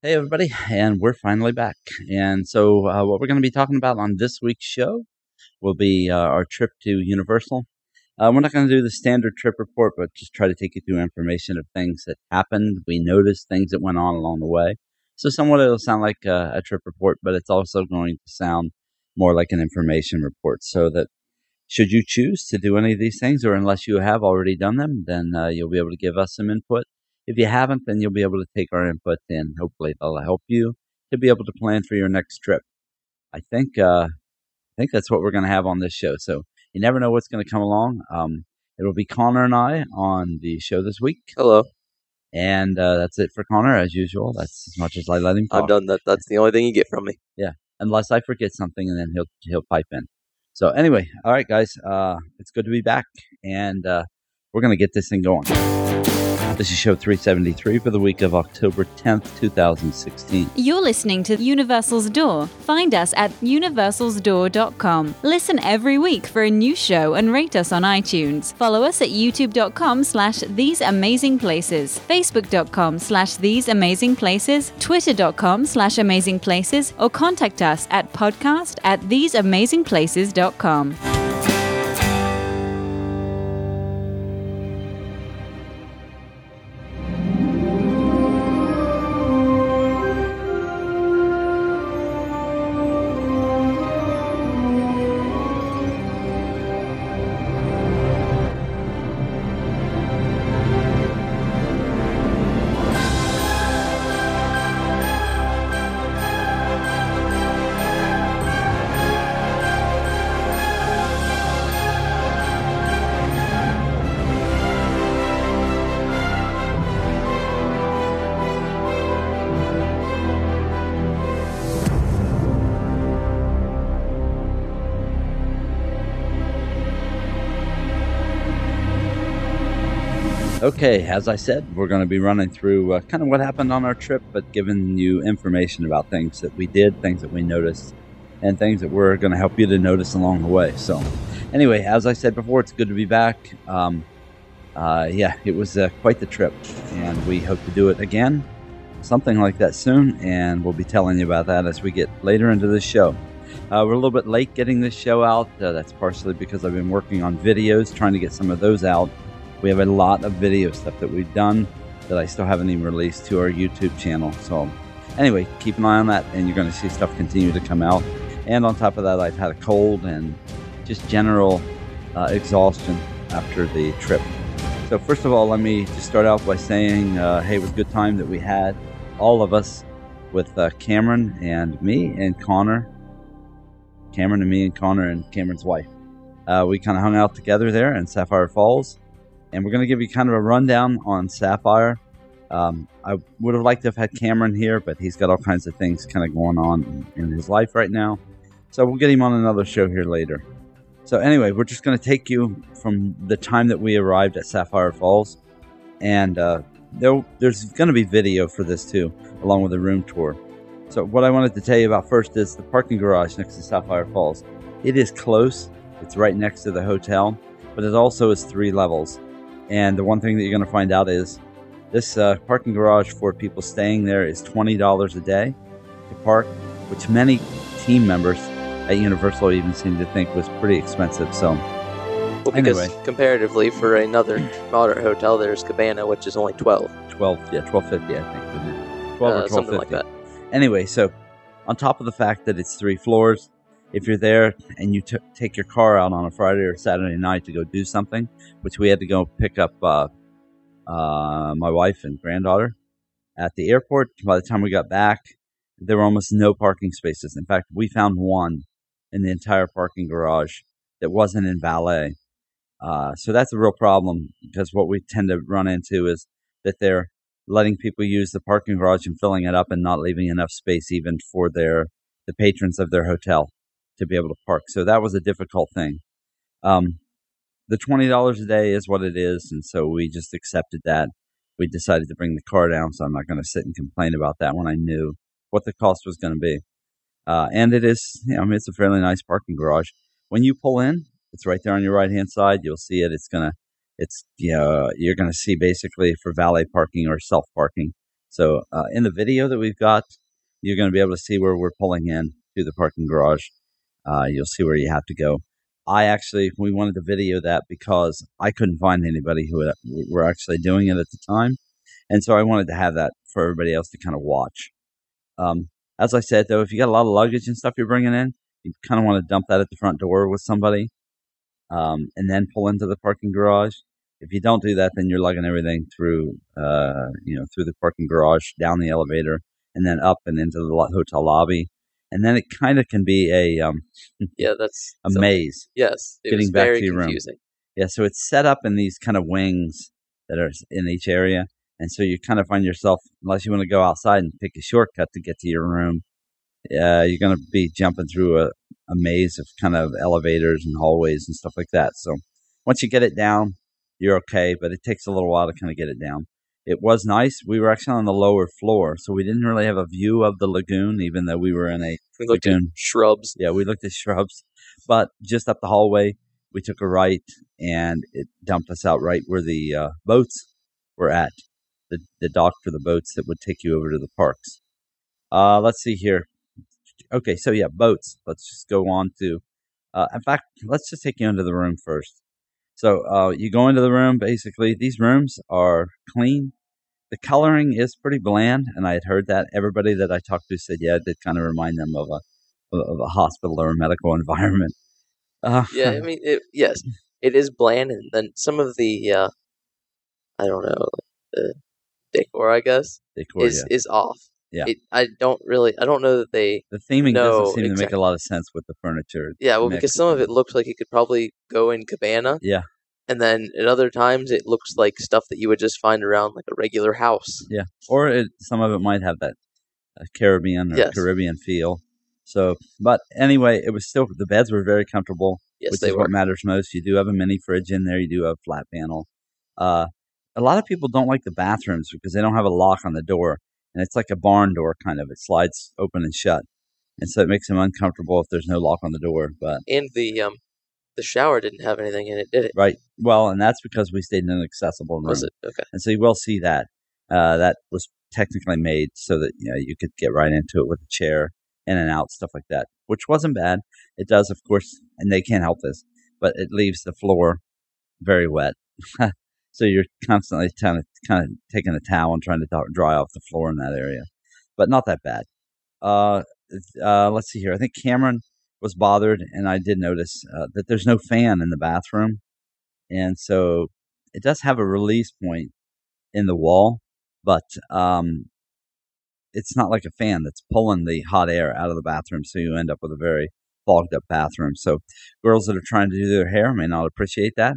Hey, everybody, and we're finally back. And so, uh, what we're going to be talking about on this week's show will be uh, our trip to Universal. Uh, we're not going to do the standard trip report, but just try to take you through information of things that happened. We noticed things that went on along the way. So, somewhat it'll sound like a, a trip report, but it's also going to sound more like an information report so that should you choose to do any of these things, or unless you have already done them, then uh, you'll be able to give us some input if you haven't, then you'll be able to take our input and hopefully that'll help you to be able to plan for your next trip. I think uh, I think that's what we're going to have on this show. So you never know what's going to come along. Um, it'll be Conner and I on the show this week. Hello. And uh, that's it for Conner, as usual. That's as much as I let him talk. I've done that. That's the only thing you get from me. Yeah, unless I forget something, and then he'll he'll pipe in. So anyway, all right, guys, uh, it's good to be back, and uh, we're gonna get this thing going. This is show 373 for the week of October 10th, 2016. You're listening to Universal's Door. Find us at universalsdoor.com. Listen every week for a new show and rate us on iTunes. Follow us at youtube.com slash these amazing places, facebook.com slash these amazing places, twitter.com slash amazing places, or contact us at podcast at theseamazingplaces.com. Okay, as I said, we're going to be running through uh, kind of what happened on our trip, but giving you information about things that we did, things that we noticed, and things that we're going to help you to notice along the way. So, anyway, as I said before, it's good to be back. Um, uh, yeah, it was uh, quite the trip, and we hope to do it again, something like that soon, and we'll be telling you about that as we get later into the show. Uh, we're a little bit late getting this show out. Uh, that's partially because I've been working on videos, trying to get some of those out we have a lot of video stuff that we've done that I still haven't even released to our YouTube channel. So, anyway, keep an eye on that, and you're going to see stuff continue to come out. And on top of that, I've had a cold and just general uh, exhaustion after the trip. So, first of all, let me just start out by saying, uh, hey, it was a good time that we had, all of us, with uh, Cameron and me and Conner. Cameron and me and Conner and Cameron's wife. Uh, we kind of hung out together there in Sapphire Falls and we're going to give you kind of a rundown on Sapphire. Um, I would have liked to have had Cameron here, but he's got all kinds of things kind of going on in his life right now. So we'll get him on another show here later. So, anyway, we're just going to take you from the time that we arrived at Sapphire Falls. And uh, there, there's going to be video for this too, along with a room tour. So, what I wanted to tell you about first is the parking garage next to Sapphire Falls. It is close, it's right next to the hotel, but it also is three levels. And the one thing that you're going to find out is this uh, parking garage for people staying there is $20 a day to park, which many team members at Universal even seem to think was pretty expensive. So, well, because anyway. comparatively, for another moderate hotel, there's Cabana, which is only 12. 12, yeah, 1250, I think. 12 or uh, something like that. Anyway, so on top of the fact that it's three floors, if you're there and you t- take your car out on a Friday or Saturday night to go do something, which we had to go pick up uh, uh, my wife and granddaughter at the airport. By the time we got back, there were almost no parking spaces. In fact, we found one in the entire parking garage that wasn't in valet. Uh, so that's a real problem because what we tend to run into is that they're letting people use the parking garage and filling it up and not leaving enough space even for their the patrons of their hotel to be able to park. So that was a difficult thing. Um, the twenty dollars a day is what it is, and so we just accepted that. We decided to bring the car down, so I'm not going to sit and complain about that when I knew what the cost was going to be. Uh, and it is, you know, I mean, it's a fairly nice parking garage. When you pull in, it's right there on your right hand side. You'll see it. It's gonna, it's you know, you're to see basically for valet parking or self parking. So uh, in the video that we've got, you're going to be able to see where we're pulling in to the parking garage. Uh, you'll see where you have to go. I actually, we wanted to video that because I couldn't find anybody who were actually doing it at the time. And so I wanted to have that for everybody else to kind of watch. Um, as I said, though, if you got a lot of luggage and stuff you're bringing in, you kind of want to dump that at the front door with somebody um, and then pull into the parking garage. If you don't do that, then you're lugging everything through, uh, you know, through the parking garage, down the elevator, and then up and into the hotel lobby. And then it kind of can be a um, yeah, that's a maze. Yes, getting back to your confusing. room. Yeah, so it's set up in these kind of wings that are in each area, and so you kind of find yourself, unless you want to go outside and pick a shortcut to get to your room, uh, you're going to be jumping through a, a maze of kind of elevators and hallways and stuff like that. So once you get it down, you're okay, but it takes a little while to kind of get it down. It was nice. We were actually on the lower floor, so we didn't really have a view of the lagoon, even though we were in a we looked lagoon. shrubs. Yeah, we looked at shrubs, but just up the hallway, we took a right, and it dumped us out right where the uh, boats were at, the the dock for the boats that would take you over to the parks. Uh, let's see here okay, so yeah, boats. Let's just go on to. Uh, in fact, let's just take you into the room first. So uh, you go into the room. Basically, these rooms are clean. The coloring is pretty bland, and I had heard that everybody that I talked to said, yeah, it did kind of remind them of a of a hospital or a medical environment. Uh, yeah, I mean, it, yes, it is bland, and then some of the, uh, I don't know, the decor, I guess, decor, is yeah. is off. Yeah. It, I don't really. I don't know that they. The theming doesn't seem exactly. to make a lot of sense with the furniture. Yeah, well, because some of it looks like it could probably go in cabana. Yeah. And then at other times, it looks like stuff that you would just find around like a regular house. Yeah, or it, some of it might have that uh, Caribbean or Yes. Caribbean feel. So, but anyway, it was still the beds were very comfortable, Yes, which they is were. what matters most. You do have a mini fridge in there. You do have a flat panel. Uh, a lot of people don't like the bathrooms because they don't have a lock on the door, and it's like a barn door kind of. It slides open and shut, and so it makes them uncomfortable if there's no lock on the door. But And the um, the shower didn't have anything in it, did it? right, well, and that's because we stayed in an accessible room. Was it okay? and so you will see that uh, that was technically made so that you know you could get right into it with a chair in and out stuff like that which wasn't bad it does of course and they can't help this but it leaves the floor very wet so you're constantly kind of kind of taking a towel and trying to dry off the floor in that area but not that bad uh, uh, let's see here i think cameron was bothered and i did notice uh, that there's no fan in the bathroom and so it does have a release point in the wall, but um, it's not like a fan that's pulling the hot air out of the bathroom, so you end up with a very fogged up bathroom. So girls that are trying to do their hair may not appreciate that.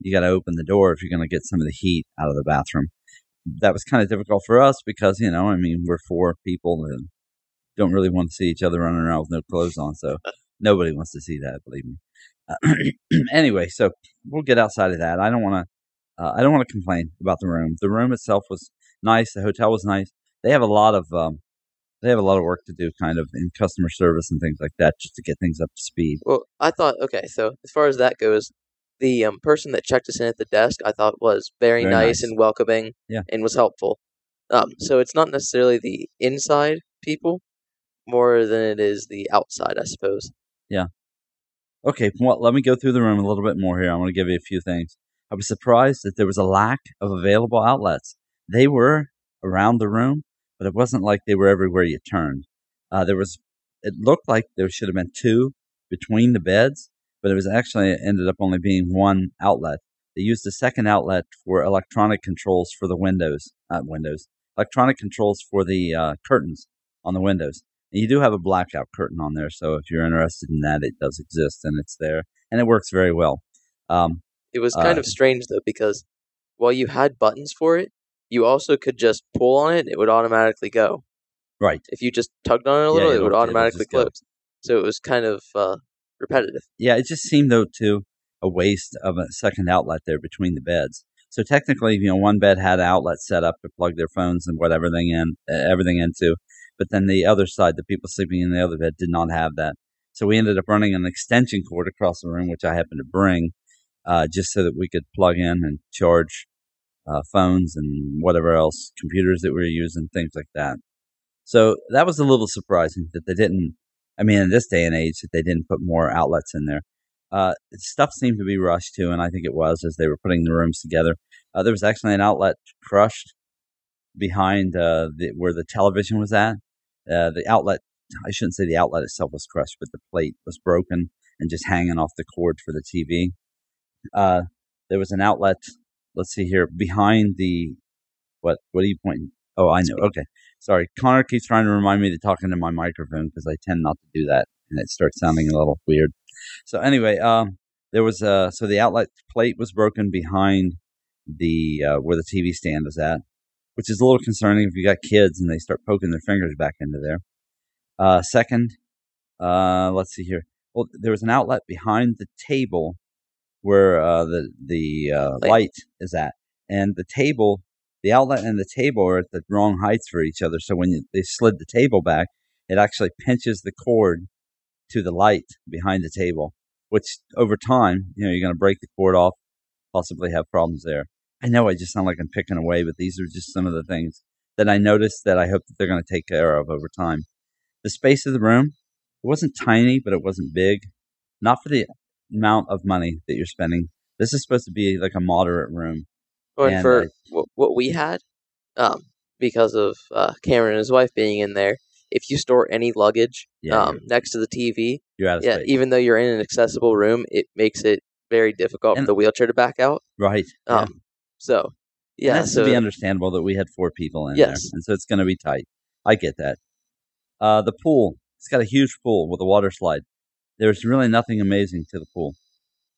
You got to open the door if you're going to get some of the heat out of the bathroom. That was kind of difficult for us because you know, I mean, we're four people and don't really want to see each other running around with no clothes on, so nobody wants to see that, believe me. Uh, anyway, so we'll get outside of that. I don't want to. Uh, I don't want to complain about the room. The room itself was nice. The hotel was nice. They have a lot of um, they have a lot of work to do, kind of in customer service and things like that, just to get things up to speed. Well, I thought okay. So as far as that goes, the um, person that checked us in at the desk, I thought was very, Very nice, nice. and welcoming, Yeah. and was helpful. Um, so it's not necessarily the inside people more than it is the outside, I suppose. Yeah. Okay, well, let me go through the room a little bit more here. I want to give you a few things. I was surprised that there was a lack of available outlets. They were around the room, but it wasn't like they were everywhere you turned. Uh, there was, it looked like there should have been two between the beds, but it was actually it ended up only being one outlet. They used a second outlet for electronic controls for the windows, not windows, electronic controls for the uh, curtains on the windows. You do have a blackout curtain on there, so if you're interested in that, it does exist and it's there, and it works very well. Um, It was kind Uh, of strange though because while you had buttons for it, you also could just pull on it; it would automatically go. right. If you just tugged on it a Yeah, little, it it'll- would automatically go. close. So it was kind of uh, repetitive. Yeah, it just seemed though too a waste of a second outlet there between the beds. So technically, you know, one bed had an outlet set up to plug their phones and what everything in, uh, everything into, but then the other side, the people sleeping in the other bed, did not have that. So we ended up running an extension cord across the room, which I happened to bring, uh, just so that we could plug in and charge uh, phones and whatever else, computers that we were using, things like that. So that was a little surprising that they didn't. I mean, in this day and age, that they didn't put more outlets in there. Uh, stuff seemed to be rushed too, and I think it was as they were putting the rooms together. Uh, there was actually an outlet crushed behind uh, the, where the television was at. Uh, the outlet, I shouldn't say the outlet itself was crushed, but the plate was broken and just hanging off the cord for the TV. Uh, there was an outlet. Let's see here behind the what? What are you pointing? Oh, I know. Okay, sorry. Conner keeps trying to remind me to talk into my microphone because I tend not to do that, and it starts sounding a little weird. So anyway, um, there was uh, so the outlet plate was broken behind the uh, where the TV stand is at, which is a little concerning if you got kids and they start poking their fingers back into there. Uh, second, uh, let's see here. Well, there was an outlet behind the table where uh, the the uh, light is at, and the table, the outlet and the table are at the wrong heights for each other. So when you, they slid the table back, it actually pinches the cord to the light behind the table, which over time, you know, you're going to break the cord off, possibly have problems there. I know I just sound like I'm picking away, but these are just some of the things that I noticed that I hope that they're going to take care of over time. The space of the room, it wasn't tiny, but it wasn't big. Not for the amount of money that you're spending. This is supposed to be like a moderate room. Well, and, and for what we had, um, because of uh, Cameron and his wife being in there, if you store any luggage yeah, um, next to the TV, yeah, space. even though you're in an accessible room, it makes it very difficult and, for the wheelchair to back out. Right. Um, yeah. So, yeah, and that's so, to be understandable that we had four people in yes. there, and so it's going to be tight. I get that. Uh, the pool, it's got a huge pool with a water slide. There's really nothing amazing to the pool.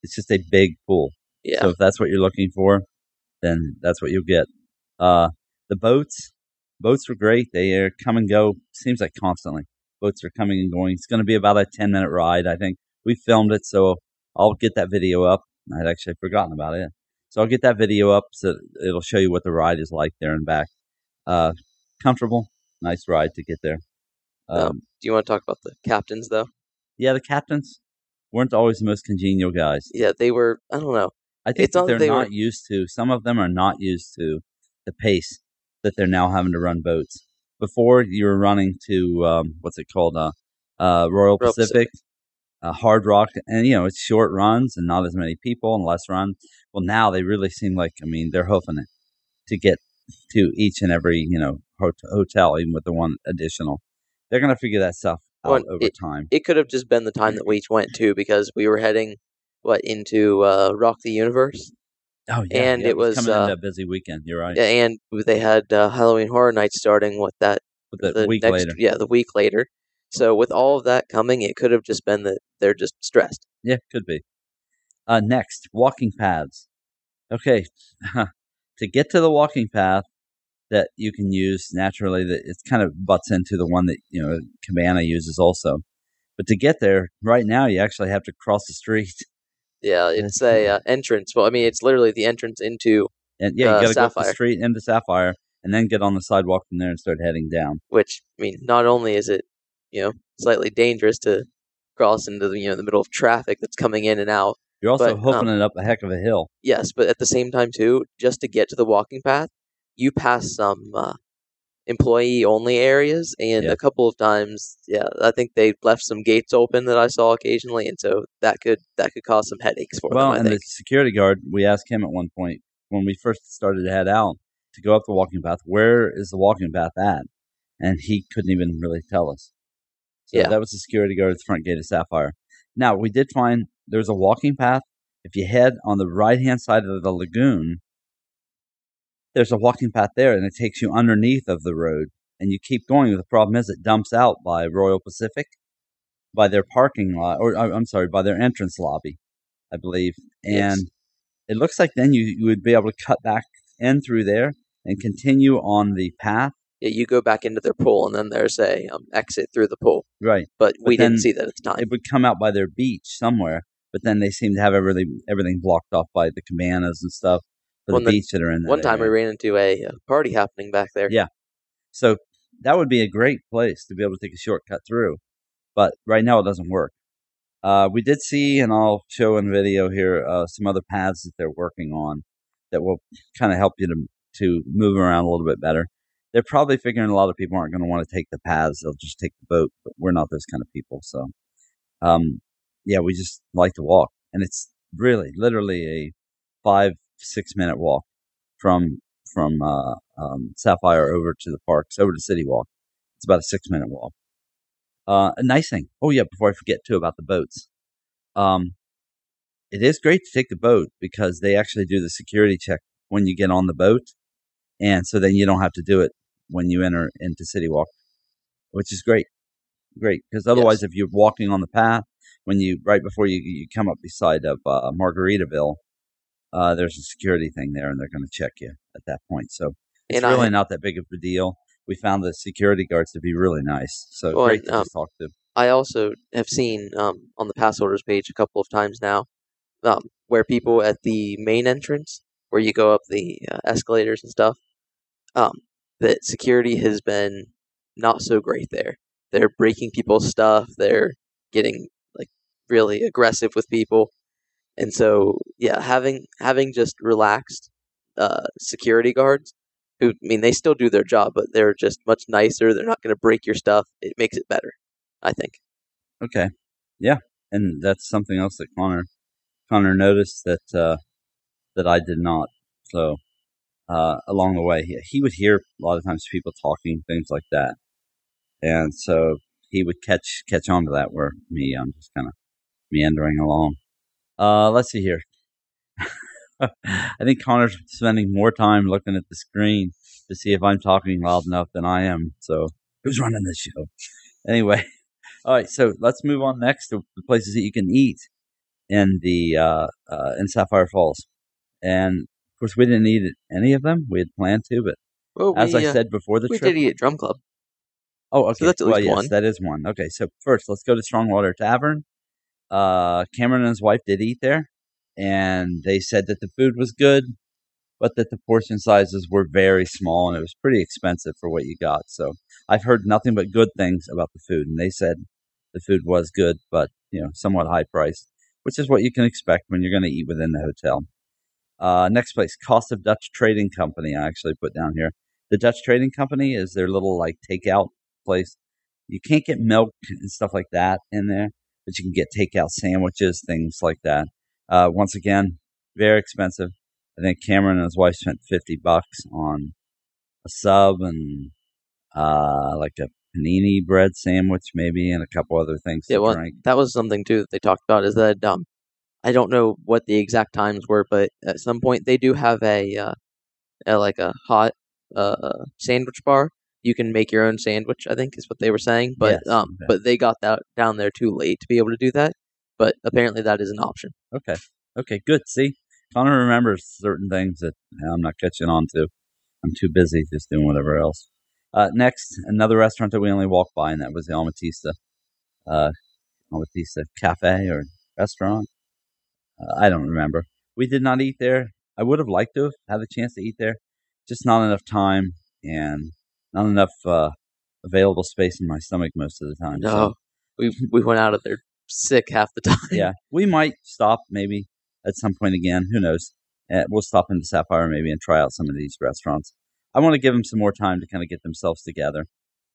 It's just a big pool. Yeah. So if that's what you're looking for, then that's what you'll get. Uh, the boats, boats were great. They are come and go. Seems like constantly. Boats are coming and going. It's going to be about a 10 minute ride. I think we filmed it, so I'll get that video up. I'd actually forgotten about it. So I'll get that video up so it'll show you what the ride is like there and back. Uh, comfortable, nice ride to get there. Um, do you want to talk about the captains though? Yeah, the captains weren't always the most congenial guys. Yeah, they were. I don't know. I think they're they not were... used to. Some of them are not used to the pace that they're now having to run boats. Before you were running to um, what's it called, uh, uh, Royal, Royal Pacific, Pacific uh, hard rock, and you know it's short runs and not as many people and less runs. Well, now they really seem like I mean they're hoofing it to get to each and every you know hotel, even with the one additional. They're going to figure that stuff out well, over it, time. It could have just been the time that we each went to because we were heading what into uh, Rock the Universe. Oh yeah, and yeah, it was, was coming uh, into a busy weekend. You're right. And they had uh, Halloween Horror Nights starting with that the, the week next, later. Yeah, the week later. So with all of that coming, it could have just been that they're just stressed. Yeah, could be. Uh, next, walking paths. Okay, to get to the walking path that you can use naturally, that it kind of butts into the one that you know Cabana uses also. But to get there, right now, you actually have to cross the street. Yeah, it's a uh, entrance. Well, I mean, it's literally the entrance into. And yeah, you uh, got to go up the street into Sapphire, and then get on the sidewalk from there and start heading down. Which I mean, not only is it you know slightly dangerous to cross into the you know the middle of traffic that's coming in and out. You're also but, hoofing um, it up a heck of a hill. Yes, but at the same time too, just to get to the walking path, you pass some uh, employee only areas, and Yeah. a couple of times, yeah, I think they left some gates open that I saw occasionally, and so that could that could cause some headaches for Well, them. I and the security guard, we asked him at one point when we first started to head out to go up the walking path, where is the walking path at? And he couldn't even really tell us. So Yeah. that was the security guard at the front gate of Sapphire. Now, we did find there's a walking path. If you head on the right hand side of the lagoon, there's a walking path there, and it takes you underneath of the road. And you keep going. The problem is it dumps out by Royal Pacific, by their parking lot, or uh, I'm sorry, by their entrance lobby, I believe. Yes. And it looks like then you, you would be able to cut back in through there and continue on the path. Yeah, you go back into their pool, and then there's a um, exit through the pool. Right. But, we then didn't see that at the time. It would come out by their beach somewhere, but then they seem to have everything everything blocked off by the cabanas and stuff for One the beach that are in that One time we ran into a uh, party happening back there. Yeah. So that would be a great place to be able to take a shortcut through. But right now it doesn't work. Uh, we did see, and I'll show in video here, uh, some other paths that they're working on. that will kind of help you to to move around a little bit better. They're probably figuring a lot of people aren't going to want to take the paths; they'll just take the boat. But we're not those kind of people, so um, yeah, we just like to walk, and it's really literally a five six minute walk from from uh, um, Sapphire over to the parks, over to City Walk. It's about a six minute walk. Uh, a nice thing. Oh yeah, before I forget too about the boats. Um, it is great to take the boat because they actually do the security check when you get on the boat, and so then you don't have to do it when you enter into City Walk, which is great, great. Because otherwise, Yes. if you're walking on the path when you right before you you come up beside of uh, Margaritaville, uh, there's a security thing there, and they're going to check you at that point. So it's And I- really not that big of a deal. We found the security guards to be really nice, so Well, great to um, talk to. I also have seen um, on the passholders page a couple of times now um, where people at the main entrance, where you go up the uh, escalators and stuff, um, that security has been not so great there. They're breaking people's stuff. They're getting like really aggressive with people, and so yeah, having having just relaxed uh, security guards who I mean they still do their job, but they're just much nicer. They're not going to break your stuff. It makes it better, I think. Okay, yeah, and that's something else that Conner Conner noticed that uh, that I did not. So uh, along the way, he, he would hear a lot of times people talking things like that, and so he would catch catch on to that. Where me, I'm just kind of meandering along. Uh, let's see here. I think Conner's spending more time looking at the screen to see if I'm talking loud enough than I am. So who's running this show? Anyway, all right. So let's move on next to the places that you can eat in the uh, uh, in Sapphire Falls. And course, we didn't eat at any of them. We had planned to, but Well, as we, I uh, said before the we trip, did eat at Drhum Club. Oh, okay. that's at well, least yes, one. that is one. Okay, so first, let's go to Strongwater Tavern. Uh, Cameron and his wife did eat there, and they said that the food was good, but that the portion sizes were very small and it was pretty expensive for what you got. So I've heard nothing but good things about the food, and they said the food was good, but you know, somewhat high priced, which is what you can expect when you're going to eat within the hotel. Uh, next place, Cost of Dutch Trading Company. I actually put down here. The Dutch Trading Company is their little like takeout place. You can't get milk and stuff like that in there, but you can get takeout sandwiches, things like that. Uh, once again, very expensive. I think Cameron and his wife spent fifty bucks on a sub and uh, like a panini bread sandwich, maybe, and a couple other things Yeah, well, drink. that was something too that they talked about. Is that um, I don't know what the exact times were, but at some point they do have a, uh, a like a hot uh sandwich bar. You can make your own sandwich. I think is what they were saying, but Yes, um, okay. but they got that down there too late to be able to do that. But apparently that is an option. Okay, okay, good. See, Conner remembers certain things that I'm not catching on to. I'm too busy just doing whatever else. Uh, next, another restaurant that we only walked by, and that was the Amatista, uh, Amatista Cafe or restaurant. I don't remember. We did not eat there. I would have liked to have had a chance to eat there, just not enough time and not enough uh, available space in my stomach most of the time. so- No, we we went out of there sick half the time. yeah, we might stop maybe at some point again. Who knows? Uh, we'll stop into Sapphire maybe and try out some of these restaurants. I want to give them some more time to kind of get themselves together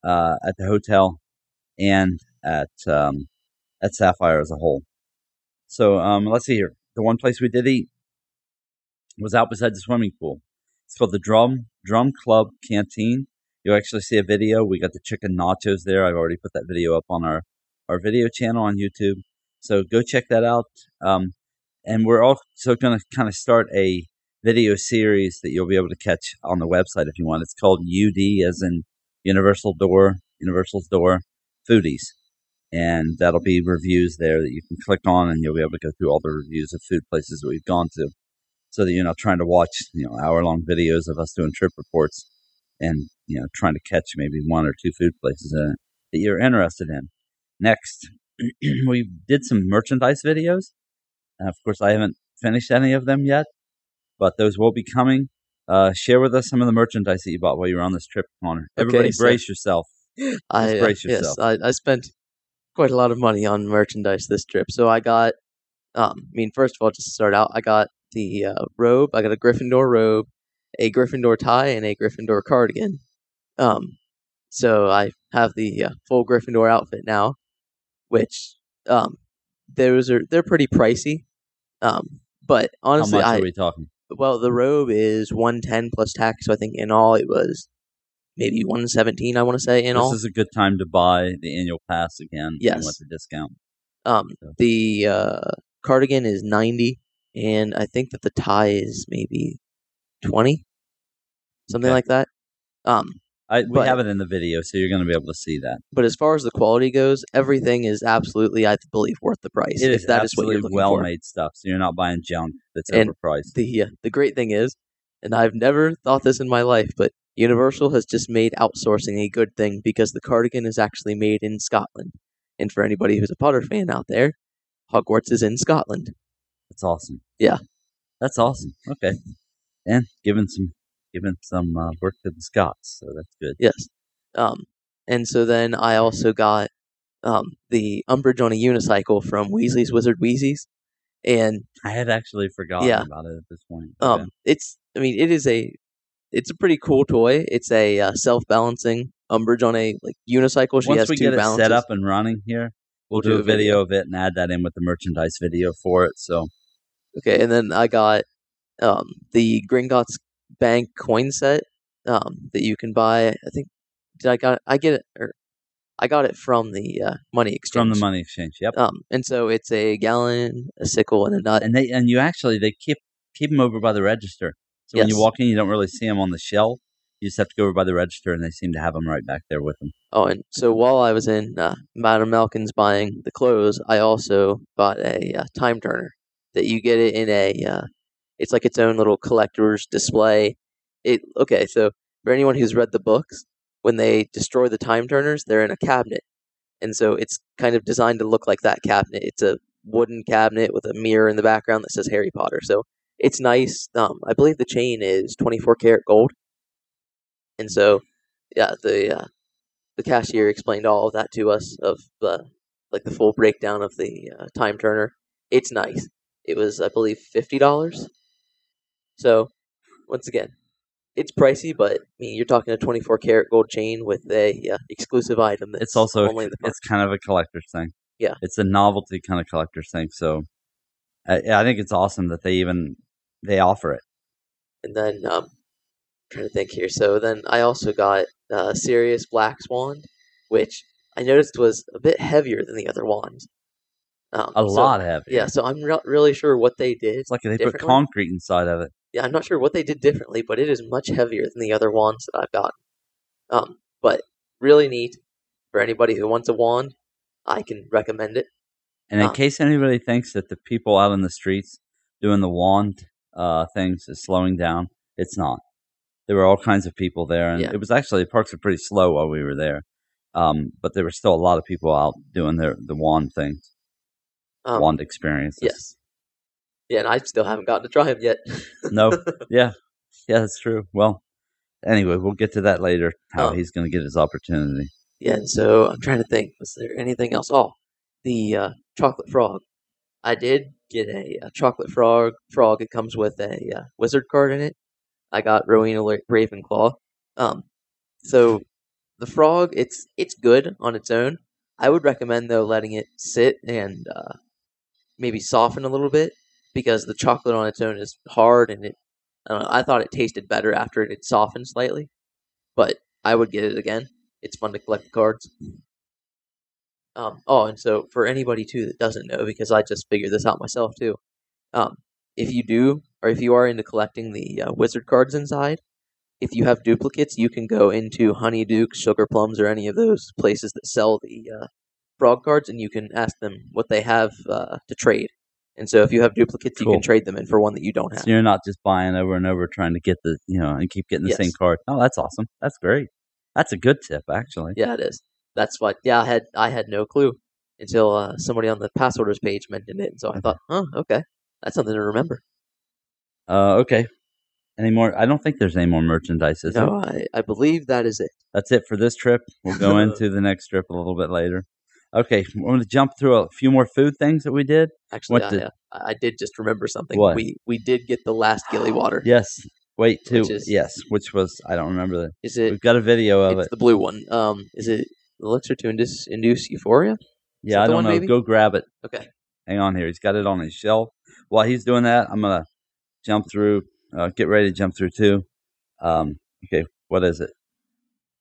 uh, at the hotel and at um, at Sapphire as a whole. So um, let's see here. The one place we did eat was out beside the swimming pool. It's called the Drum Drhum Club Canteen. You'll actually see a video. We got the chicken nachos there. I've already put that video up on our our video channel on YouTube. So go check that out. Um, and we're also going to kind of start a video series that you'll be able to catch on the website if you want. It's called UD, as in Universal Door, Universal's Door Foodies. And that'll be reviews there that you can click on, and you'll be able to go through all the reviews of food places that we've gone to, so that you're not trying to watch you know hour long videos of us doing trip reports, and you know trying to catch maybe one or two food places that you're interested in. Next, we did some merchandise videos. Uh, of course, I haven't finished any of them yet, but those will be coming. Uh, share with us some of the merchandise that you bought while you were on this trip, Conner. Okay, Everybody, so- brace yourself. I uh, yes. I, I spent quite a lot of money on merchandise this trip. So I got, um, I mean, first of all, just to start out, I got the uh, robe. I got a Gryffindor robe, a Gryffindor tie, and a Gryffindor cardigan. Um, so I have the uh, full Gryffindor outfit now, which um, those are they're pretty pricey. Um, but honestly, How much I are we talking? well the robe is one ten plus tax. So I think in all it was maybe one seventeen. I want to say in this all. This is a good time to buy the annual pass again. Yes. with the discount. Um, So- the uh, cardigan is ninety, and I think that the tie is maybe twenty, something Okay. like that. Um, I, we But- have it in the video, so you're going to be able to see that. but as far as the quality goes, everything is absolutely, I believe, worth the price. It if is that is what you're looking well for. made stuff, so you're not buying junk that's And overpriced. The uh, the great thing is, and I've never thought this in my life, but Universal has just made outsourcing a good thing because the cardigan is actually made in Scotland. And for anybody who's a Potter fan out there, Hogwarts is in Scotland. That's awesome. Yeah. that's awesome. Okay, and giving some giving some uh, work to the Scots, so that's good. Yes. Um, and so then I also got um, the Umbridge on a unicycle from Weasley's Wizard Wheezes, and I had actually forgotten Yeah. about it at this point. um, Okay. it's I mean it is a it's a pretty cool toy. It's a uh, self balancing Umbridge on a like unicycle. She Once has we two get it set up and running here, we'll, do, a video of it and add that in with the merchandise video for it. So Okay, and then I got um, the Gringotts Bank coin set um, that you can buy. I think did I got I get it or I got it from the uh, money exchange. from the money exchange, yep. Um, and so it's a galleon, a sickle, and a knut. and they and you actually they keep keep them over by the register. So when you walk in, you don't really see them on the shelf. You just have to go over by the register, and they seem to have them right back there with them. Oh, and so while I was in uh, Madam Malkin's buying the clothes, I also bought a uh, time turner that you get it in a. Uh, it's like its own little collector's display. It okay. So for anyone who's read the books, when they destroy the time turners, they're in a cabinet, and so it's kind of designed to look like that cabinet. It's a wooden cabinet with a mirror in the background that says Harry Potter. So it's nice. Um, I believe the chain is twenty four karat gold, and so yeah, the uh, the cashier explained all of that to us of the like the full breakdown of the uh, time turner. It's nice. It was, I believe, fifty dollars. So, once again, it's pricey, but I mean, you're talking a 24 karat gold chain with a uh, exclusive item. That's It's also only the it's kind of a collector's thing. Yeah. it's a novelty kind of collector's thing. So I, I think it's awesome that they even they offer it. And then um, trying to think here. So then I also got uh, Sirius Black's wand, which I noticed was a bit heavier than the other wands. Um, A so- lot heavy. Yeah, so I'm not really sure what they did. it's like they put concrete inside of it. yeah, I'm not sure what they did differently, but it is much heavier than the other wands that I've gotten. Um, but really neat for anybody who wants a wand. I can recommend it. And in Ah. case anybody thinks that the people out in the streets doing the wand uh, things is slowing down, it's not. There were all kinds of people there, and Yeah. it was actually the parks were pretty slow while we were there. Um, but there were still a lot of people out doing their the wand things, Um, wand experiences. Yes. Yeah, and I still haven't gotten to try them yet. No. yeah. Yeah, that's true. Well, anyway, we'll get to that later. How Oh. he's going to get his opportunity. Yeah, and so I'm trying to think. Was there anything else? Oh, the uh, chocolate frog. I did get a, a chocolate frog. Frog. It comes with a uh, wizard card in it. I got Rowena Ravenclaw. Um, so the frog, it's it's good on its own. I would recommend though letting it sit and uh, maybe soften a little bit because the chocolate on its own is hard and it. I, know, I thought it tasted better after it had softened slightly, but I would get it again. It's fun to collect the cards. Um, oh, and so for anybody too that doesn't know, because I just figured this out myself too. Um, if you do, or if you are into collecting the uh, wizard cards inside, if you have duplicates, you can go into Honeyduke, Sugar Plums, or any of those places that sell the uh, frog cards, and you can ask them what they have uh, to trade. And so if you have duplicates, you can trade them in for one that you don't have. So you're not just buying over and over trying to get the, you know, and keep getting the Yes. same card. Oh, that's awesome. That's great. That's a good tip, actually. Yeah, it is. That's what. Yeah, I had I had no clue until uh, somebody on the passholders page mentioned it, and so I thought, oh, okay, that's something to remember. Uh, okay. Any more? I don't think there's any more merchandise. Is? No, I, I believe that is it. That's it for this trip. We'll go into the next trip a little bit later. Okay, I'm going to jump through a few more food things that we did. Actually, I, uh, I did just remember something. What? We we did get the last gilly water. Yes. Wait, two. Which is- yes, which was I don't remember the. Is it? We've got a video of It's it. the blue one. Um, is it elixir to induce, induce euphoria? Yeah, I the don't one, know. maybe? Go grab it. Okay. Hang on here. He's got it on his shelf. While he's doing that, I'm gonna jump through. Uh, get ready to jump through too. Um, okay, what is it?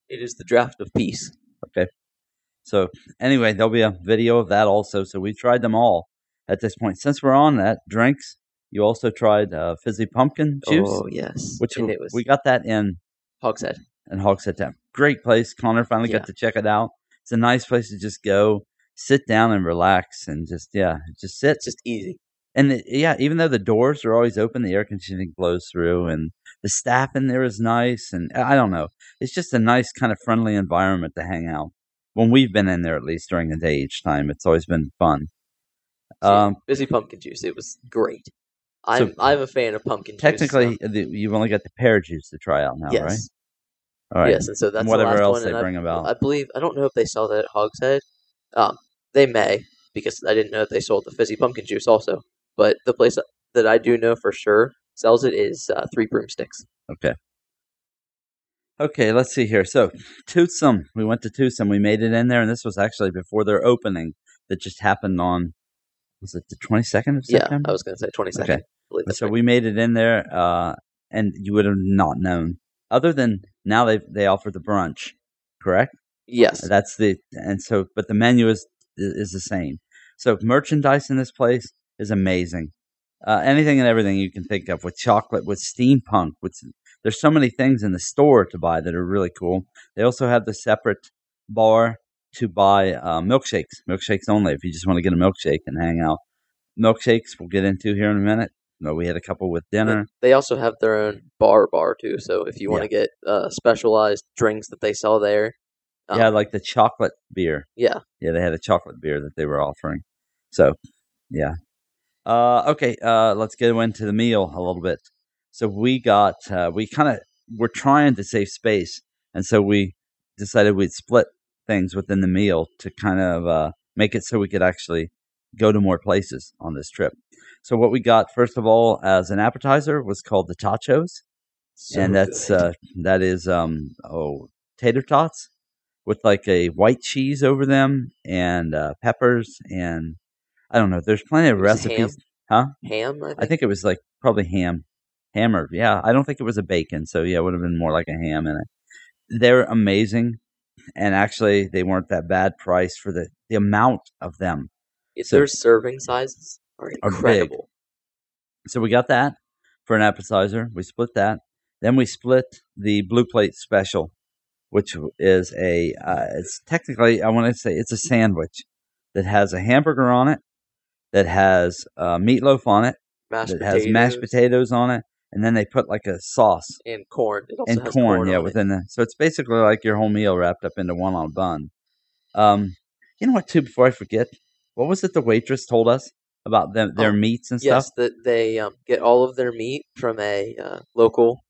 It is the draft of peace. Okay. So anyway, there'll be a video of that also. So we tried them all at this point. Since we're on that drinks, you also tried uh, fizzy pumpkin juice, Oh yes, which and we, it was we got that in Hogshead. in Hogshead Town. Great place. Conner finally Yeah. got to check it out. It's a nice place to just go, sit down and relax, and just yeah, just sit. It's just easy. And the, yeah, even though the doors are always open, the air conditioning blows through, and the staff in there is nice. And I don't know, it's just a nice kind of friendly environment to hang out. When we've been in there, at least during the day each time, it's always been fun. So, Um, busy pumpkin juice. It was great. I'm I'm a fan of pumpkin juice. technically, so- the, you've only got the pear juice to try out now, yes, right? All right. yes, and so that's the whatever last else one, they and I- bring about. I believe I don't know if they sell that at Hogshead. Um, they may because I didn't know if they sold the fizzy pumpkin juice also. But the place that I do know for sure sells it is uh, Three Broomsticks. Okay. Okay, let's see here. So, Toothsome. We went to Toothsome. We made it in there, and this was actually before their opening that just happened on, was it the 22nd of September? Yeah? I was going to say twenty second. Okay. so right. we made it in there, uh, and you would have not known. Other than now they they offer the brunch, correct? yes, That's the and so, but the menu is is the same. So merchandise in this place is amazing. Uh, anything and everything you can think of with chocolate, with steampunk, with there's so many things in the store to buy that are really cool. They also have the separate bar to buy uh, milkshakes, milkshakes only. If you just want to get a milkshake and hang out, milkshakes we'll get into here in a minute. No, we had a couple with dinner. They also have their own bar bar too. So if you want to get uh, specialized drinks that they sell there, um, yeah, like the chocolate beer. yeah, Yeah, they had a chocolate beer that they were offering. So, yeah. Uh, okay, uh, let's get into the meal a little bit. So we got, uh, we kind of were trying to save space, and so we decided we'd split things within the meal to kind of uh, make it so we could actually go to more places on this trip. So what we got first of all as an appetizer was called the tachos, so and that's uh, that is um oh tater tots with like a white cheese over them and uh, peppers and I don't know. There's plenty of recipes. ham. ham. I think. I think it was like probably ham, hammer. Yeah, I don't think it was a bacon. So yeah, it would have been more like a ham in it. They're amazing, and actually they weren't that bad price for the the amount of them. So- their serving sizes are Are incredible. So we got that for an appetizer. We split that. Then we split the blue plate special, which is a uh, it's technically I want to say it's a sandwich that has a hamburger on it, that has uh, meatloaf on it, Mashed that potatoes has mashed potatoes on it, and then they put like a sauce and corn. And has corn, yeah, on it. within the. So it's basically like your whole meal wrapped up into one on a bun. Um, you know what? Too before I forget, what was it the waitress told us about them their Oh, meats and Yes, stuff? that they um, get all of their meat from a uh, local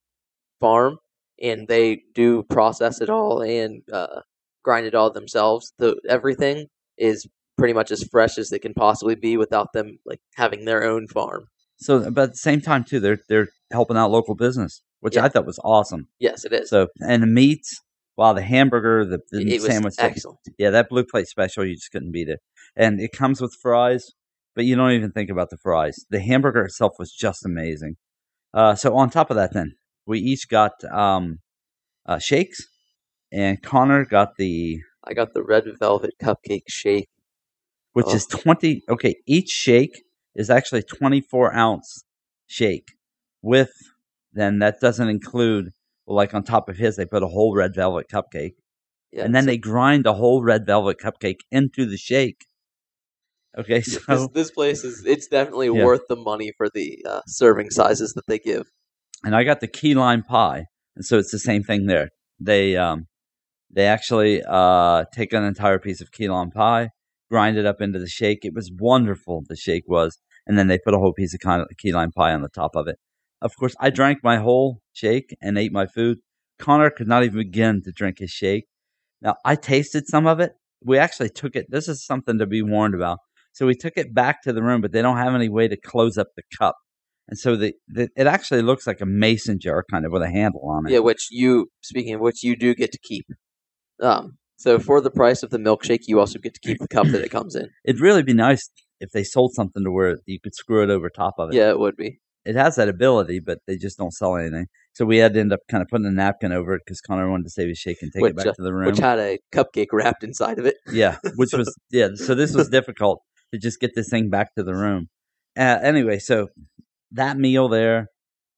farm, and they do process it all and uh, grind it all themselves. The everything is pretty much as fresh as it can possibly be without them like having their own farm. So, but at the same time too, they're they're helping out local business, which Yeah. I thought was awesome. Yes, it is. So, and the meats, wow, the hamburger, the, the it sandwich, excellent. yeah, that blue plate special, you just couldn't beat it. And it comes with fries, but you don't even think about the fries. The hamburger itself was just amazing. Uh, so on top of that, then we each got um, uh, shakes, and Conner got the I got the red velvet cupcake shake. which Oh. is 20 okay each shake is actually 24 ounce shake with then that doesn't include well, like on top of his they put a whole red velvet cupcake. Yeah, and then so they grind a whole red velvet cupcake into the shake. Okay so this, this place is it's definitely Yeah. worth the money for the uh, serving sizes that they give. and i got the key lime pie and so it's the same thing there. They um they actually uh take an entire piece of key lime pie grind it up into the shake. It was wonderful the shake was. And then they put a whole piece of key lime pie on the top of it of course i drank my whole shake and ate my food conner could not even begin to drink his shake now i tasted some of it we actually took it. This is something to be warned about. So we took it back to the room, but they don't have any way to close up the cup. And so the, the it actually looks like a mason jar kind of with a handle on it. Yeah, which you speaking of which you do get to keep. Um, so for the price of the milkshake, you also get to keep the cup that it comes in. It'd really be nice if they sold something to where you could screw it over top of it. Yeah, it would be. It has that ability, but they just don't sell anything. So we had to end up kind of putting a napkin over it because Conner wanted to save his shake and take Which, it back uh, to the room. Which had a cupcake wrapped inside of it. yeah, which was yeah. So this was difficult to just get this thing back to the room. Uh, anyway, so that meal there,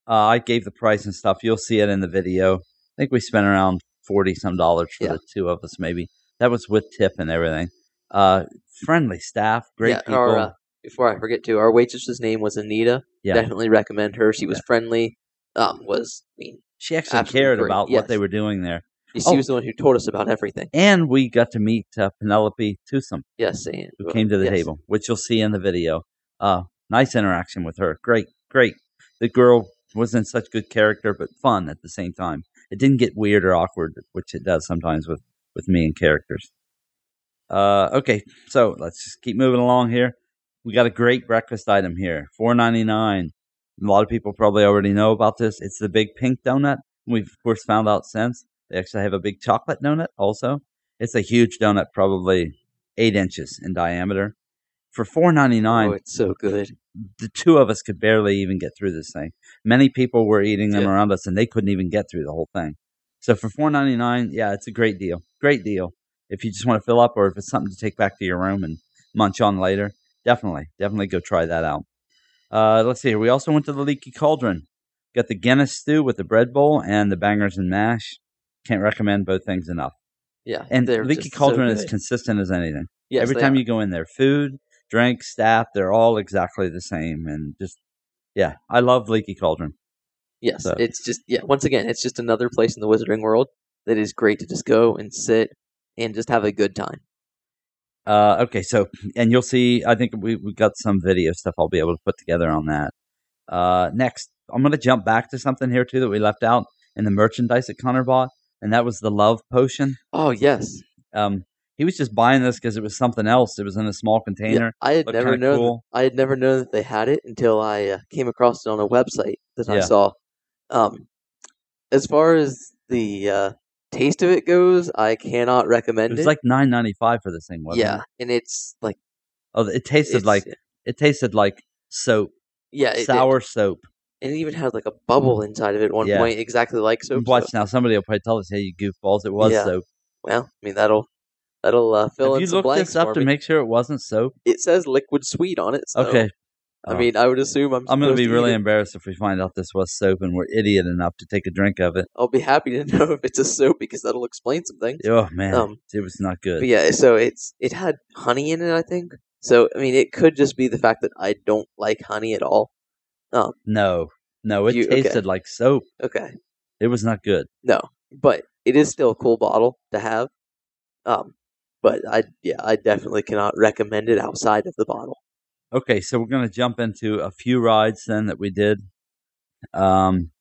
uh, I gave the price and stuff. You'll see it in the video. I think we spent around forty some dollars for Yeah. the two of us, maybe. That was with tip and everything. Uh, friendly staff, great yeah, people. Our, uh, before I forget to, our waitress's name was Anita. yeah, Definitely recommend her. She was friendly. Um, was I mean, she actually cared great, about yes. what they were doing there, she Oh. was the one who told us about everything. and we got to meet uh, Penelope Toothsome. Yes, and, who came to the yes. table, which you'll see in the video. Uh, nice interaction with her. Great, great. The girl was in such good character, but fun at the same time. It didn't get weird or awkward, which it does sometimes with, with me and characters. Uh, okay, so let's just keep moving along here. We got a great breakfast item here, four ninety nine. A lot of people probably already know about this. It's the big pink donut. We've of course found out since they actually have a big chocolate donut also. It's a huge donut, probably eight inches in diameter. For four ninety nine, Oh, it's so good. the two of us could barely even get through this thing. Many people were eating them Yeah. around us, and they couldn't even get through the whole thing. So for four ninety nine, yeah, it's a great deal. Great deal. If you just want to fill up, or if it's something to take back to your room and munch on later, definitely, definitely go try that out. Uh, let's see here. We also went to the Leaky Cauldron. Got the Guinness stew with the bread bowl and the bangers and mash. Can't recommend both things enough. Yeah, And Leaky just so Cauldron is consistent as anything. Yes, Every time are. you go in there, food, drink, staff, they're all exactly the same. And just, yeah, I love Leaky Cauldron. Yes, So- it's just yeah. Once again, it's just another place in the Wizarding world that is great to just go and sit and just have a good time. Uh, okay, so, and you'll see, I think we, we got some video stuff I'll be able to put together on that. Uh, next, I'm going to jump back to something here too that we left out in the merchandise that Conner bought, and that was the love potion. Oh yes, Um, he was just buying this because it was something else. It was in a small yeah, container. I had looked never known. cool. I had never known that they had it until I uh, came across it on a website that I saw. Um, as far as the uh, taste of it goes, I cannot recommend It was it. like nine ninety five for this thing, wasn't yeah, it? and it's like Oh, it tasted it's, like it tasted like soap, yeah, it, it- sour soap. and it even had like a bubble inside of it at one Yeah. point, exactly like soap. so- Watch now, somebody will probably tell us, "Hey, you goofballs, it was Yeah. soap." well, I mean that'll that'll uh, fill Have in you some looked blanks this up for to me. make sure it wasn't soap? It says liquid sweet on it. So, Okay, I Oh. mean, I would assume I'm. I'm going to be really embarrassed if we find out this was soap and we're idiot enough to take a drink of it. I'll be happy to know if it's a soap because that'll explain some things. Oh man, Um, it was not good. Yeah, so it's it had honey in it, I think. So I mean, it could just be the fact that I don't like honey at all. No, no, it You- okay. tasted like soap. Okay, It was not good. no, but it is still a cool bottle to have. Um, but I yeah, I definitely cannot recommend it outside of the bottle. Okay, so we're going to jump into a few rides then that we did. Um,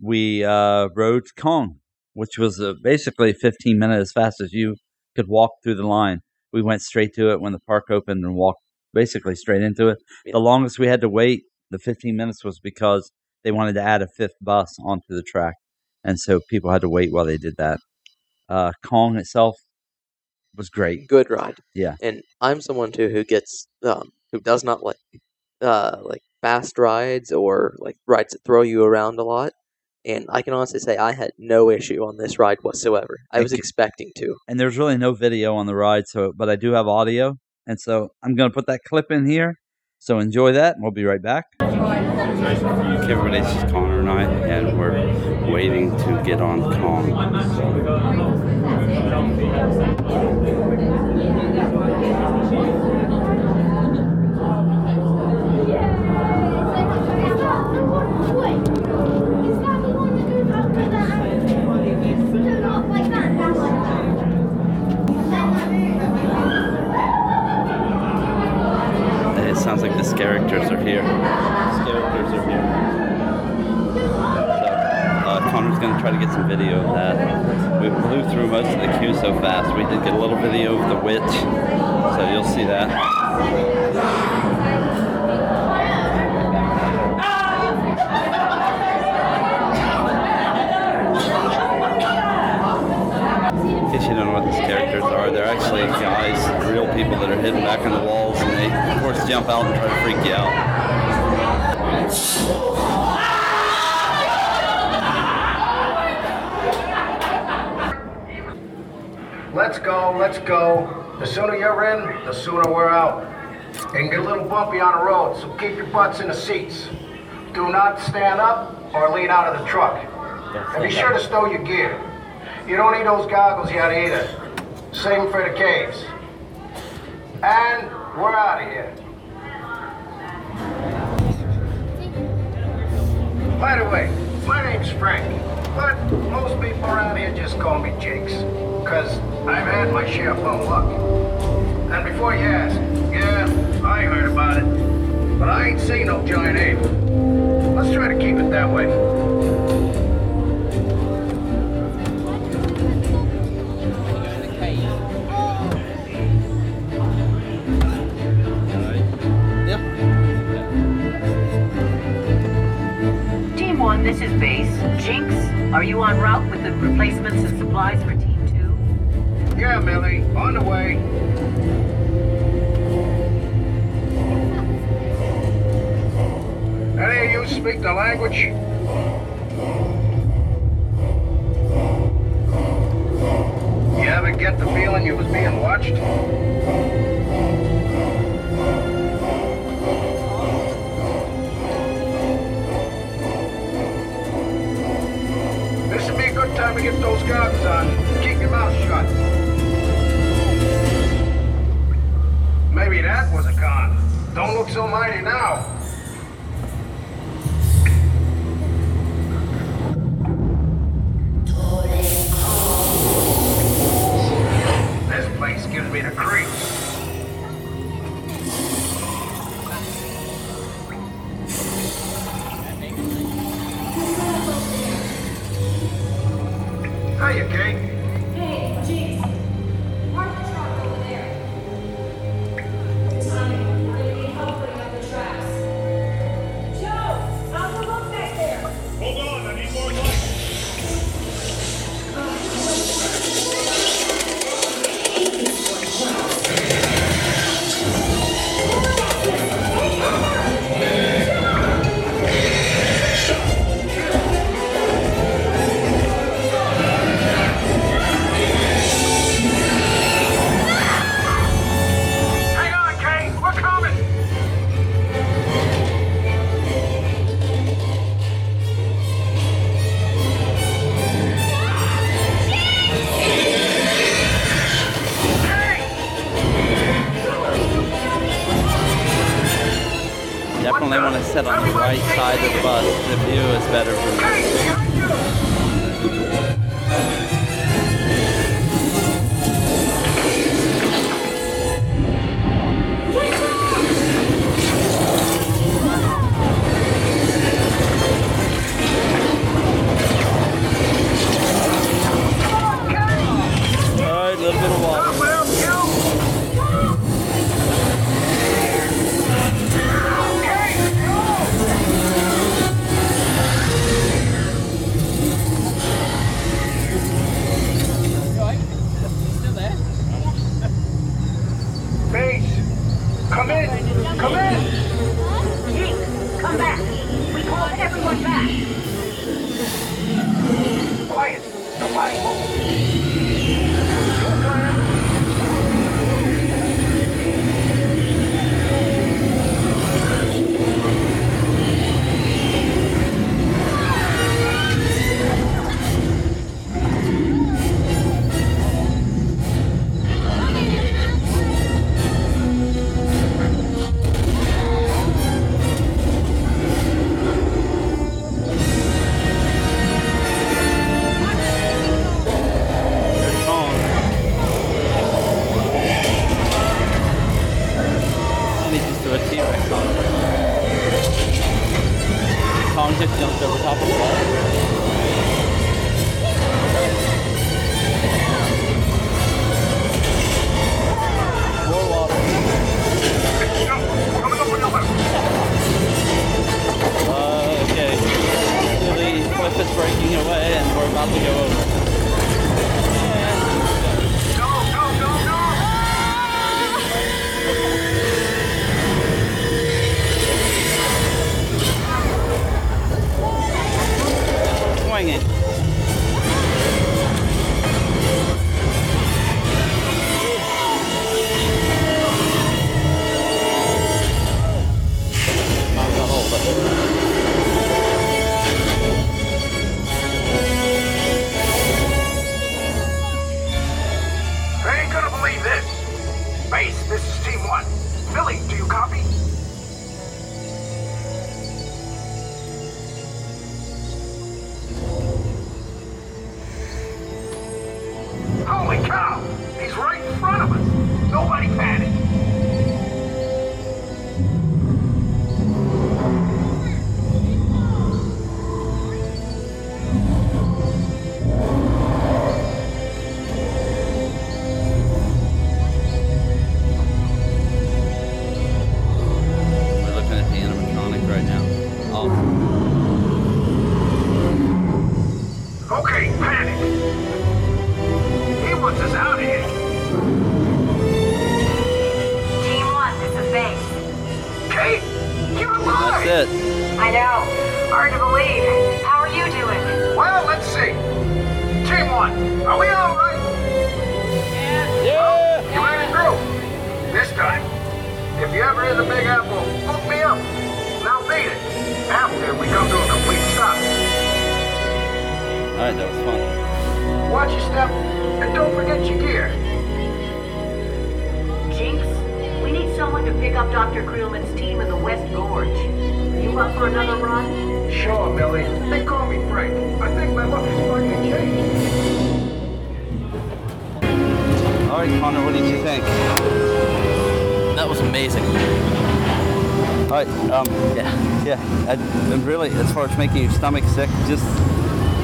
we uh, rode Kong, which was uh, basically 15 minutes as fast as you could walk through the line. We went straight to it when the park opened and walked basically straight into it. The longest we had to wait, the 15 minutes, was because they wanted to add a fifth bus onto the track. And so people had to wait while they did that. Uh, Kong itself was great. Good ride. Yeah. and I'm someone too who gets um who does not like uh like fast rides or like rides that throw you around a lot. And I can honestly say I had no issue on this ride whatsoever. I was expecting to. and there's really no video on the ride so but i do have audio and so i'm going to put that clip in here so enjoy that and we'll be right back okay everybody this is conner and i and we're waiting to get on kong it sounds like the characters are here conner's going to try to get some video of that. We blew through most of the queue so fast. We did get a little video of the witch, so you'll see that. You don't know what these characters are, they're actually guys, real people that are hidden back in the walls, and they, of course, jump out and try to freak you out. Let's go, let's go. The sooner you're in, the sooner we're out. It can get a little bumpy on the road, so keep your butts in the seats. Do not stand up or lean out of the truck. And be sure to stow your gear. You don't need those goggles yet either. Them for the caves. And we're out of here. By the way, my name's Frank, but most people around here just call me Jakes, because I've had my share of fun luck. And before you ask, yeah, I heard about it, but I ain't seen no giant ape. Let's try to keep it that way. Team 1, this is base. Jinx, are you en route with the replacements and supplies for Team 2? Yeah, Millie, on the way. Any of you speak the language? You ever get the feeling you was being watched? Time to get those goggles on. Keep your mouth shut. Maybe that was a con. Don't look so mighty now. This place gives me the creeps. Hiya, Kate. Definitely want to sit on the right side of the bus. The view is better for me. All right, a little bit of water. Making your stomach sick, just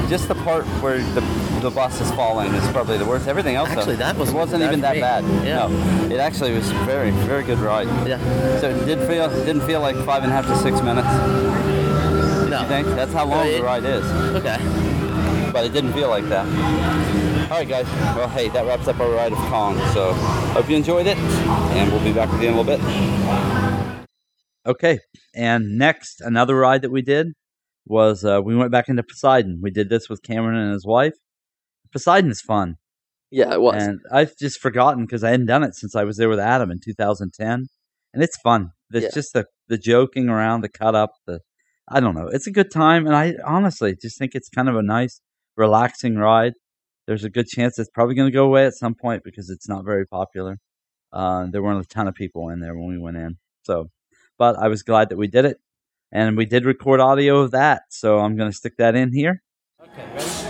just the part where the the bus is falling is probably the worst. Everything else, though, Actually, that wasn't it wasn't even for that bad. Yeah. No, it actually was very, very good ride. Yeah. So it did feel didn't feel like five and a half to six minutes. No. I think that's how long Right. the ride is, Okay. but it didn't feel like that. All right, guys. Well, hey, that wraps up our ride of Kong. So hope you enjoyed it, and we'll be back with you in a little bit. Okay, and next, another ride that we did was uh, we went back into Poseidon. We did this with Cameron and his wife. Poseidon is fun, Yeah, it was. and I've just forgotten because I hadn't done it since I was there with Adam in 2010, and it's fun. It's Yeah. just the the joking around, the cut up, the I don't know. It's a good time, and I honestly just think it's kind of a nice, relaxing ride. There's a good chance it's probably going to go away at some point because it's not very popular. Uh, there weren't a ton of people in there when we went in, so. But I was glad that we did it, and we did record audio of that, so I'm going to stick that in here. Two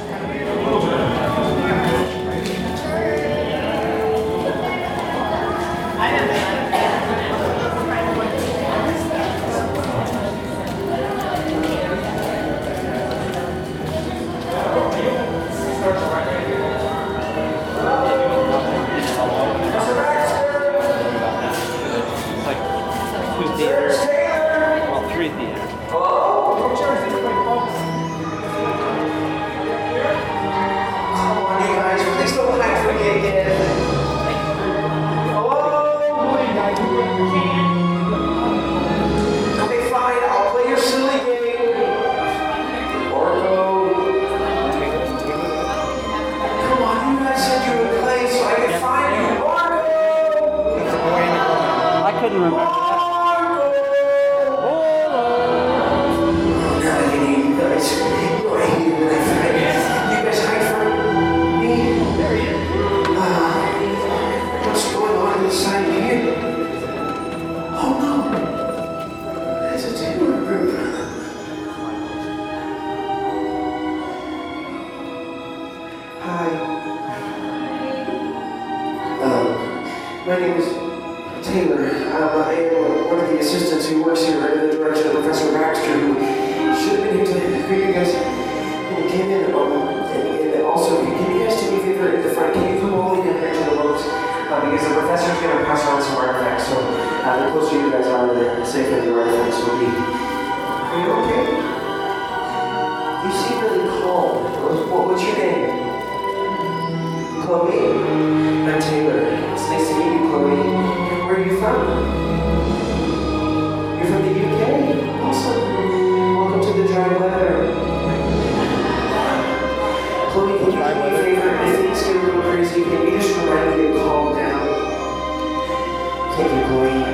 Thank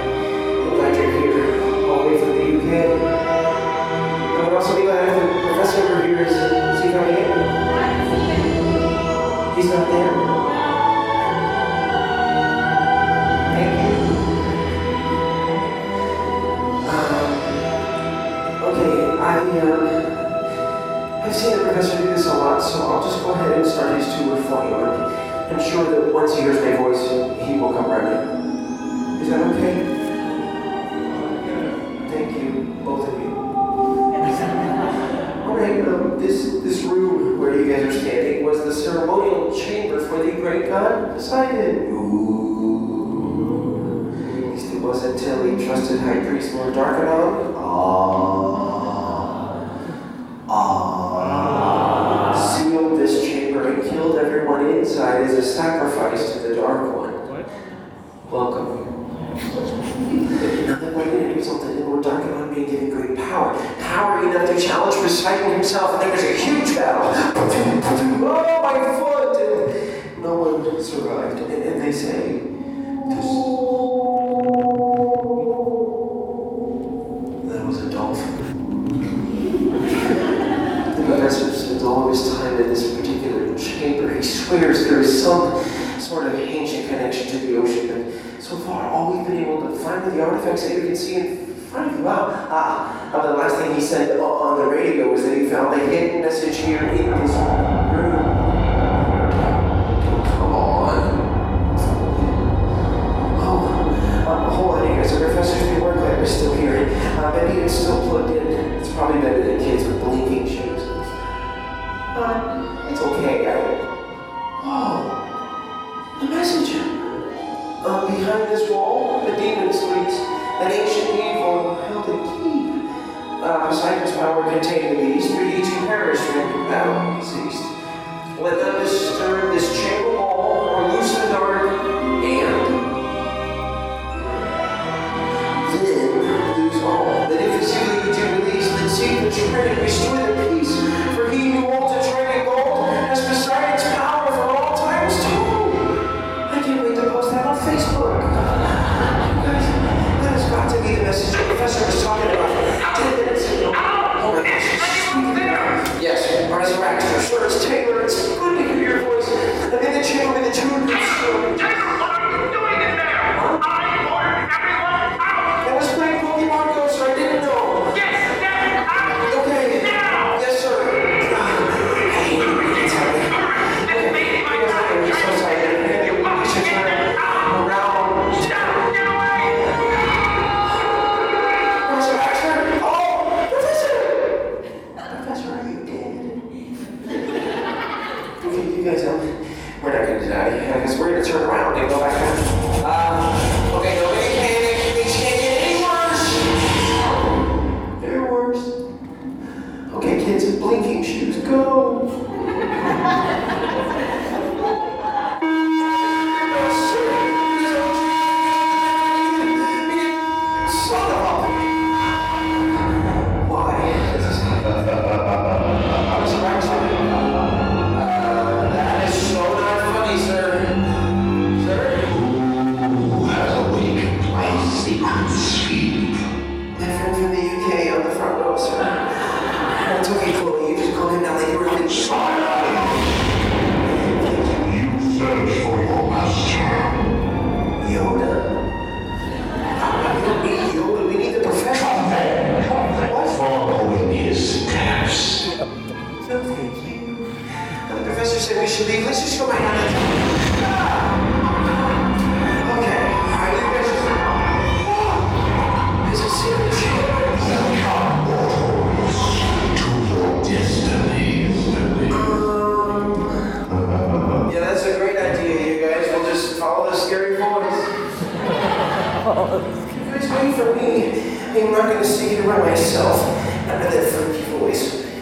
I've that it for.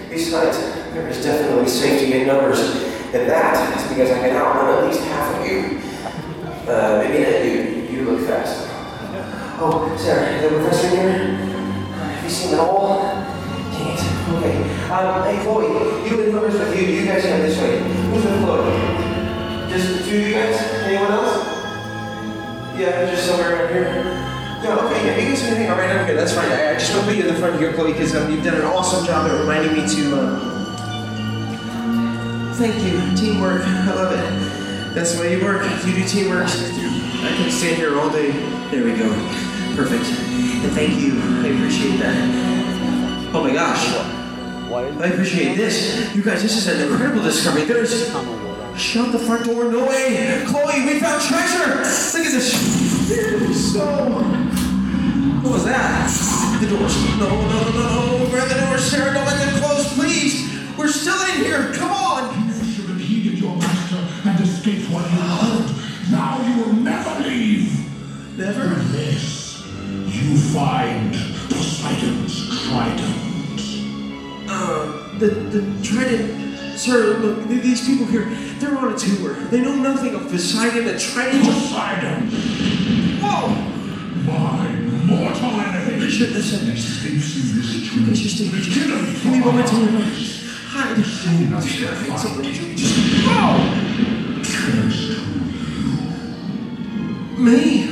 Besides, there is definitely safety in numbers. And that is because I can outrun at least half of you. Uh, maybe not you. You look fast. Oh, Sarah, is the professor here? Have you seen it all? Dang it. Okay. Um, hey, Chloe, you and numbers, with you, you guys have this way. Who's with Chloe? Just the two of you guys? Anyone else? Yeah, just somewhere around here. Yeah, okay, yeah, you guys can hang out right over here. That's fine. I, I just want to put you in the front here, Chloe, because um, you've done an awesome job at reminding me to. Uh, thank you. Teamwork. I love it. That's the way you work. You do teamwork. I can stand here all day. There we go. Perfect. And thank you. I appreciate that. Oh my gosh. I appreciate this. You guys, this is an incredible discovery. There's. Shut the front door. No way. Chloe, we found treasure. Look at this. There's so what was that? The doors. No, no, no, no, no. Grab the doors, Sarah. Don't let them close, please. We're still in here. Come on. You should have heeded your master and escaped what you heard. Now you will never leave. Never? Unless you find Poseidon's trident. Uh, the, the trident. Sir, look, these people here, they're on a tour. They know nothing of Poseidon, the trident. Poseidon, him give me a moment to hide. not step Hide far. somebody. Just. Oh! Curse Me?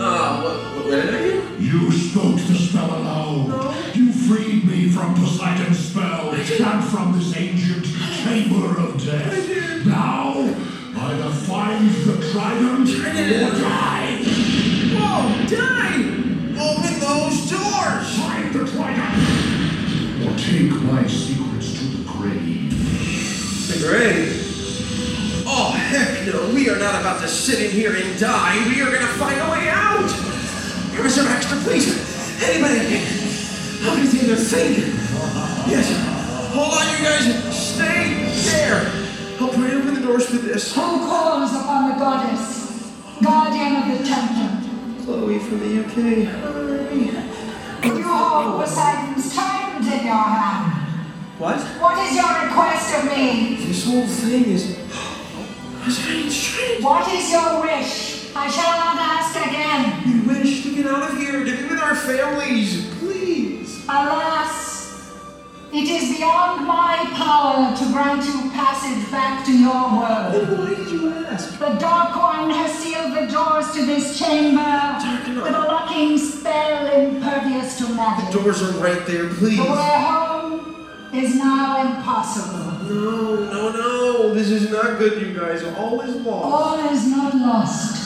Uh, what, what, did I do? You spoke the spell aloud. You freed me from Poseidon's spell and from this ancient chamber of death. I Now, either find the trident or die. Take my secrets to the grave. The grave? Oh, heck no. We are not about to sit in here and die. We are going to find a way out. Professor Baxter, please. Anybody. How many things are think? Yes. Hold on, you guys. Stay there. I'll pray open the doors for this. Who calls upon the goddess, guardian of the temple? Chloe from the UK. Hi. Poseidon's in your hand. What? What is your request of me? This whole thing is. What is your wish? I shall not ask again. We wish to get out of here, to be with our families. Please. Alas, it is beyond my power to grant you passage back to your world. Oh, Then why did you ask? The Dark One has sealed the doors to this chamber with a locking spell impervious to magic. The doors are right there, please. The way home is now impossible. No, no, no. This is not good, you guys. All is lost. All is not lost.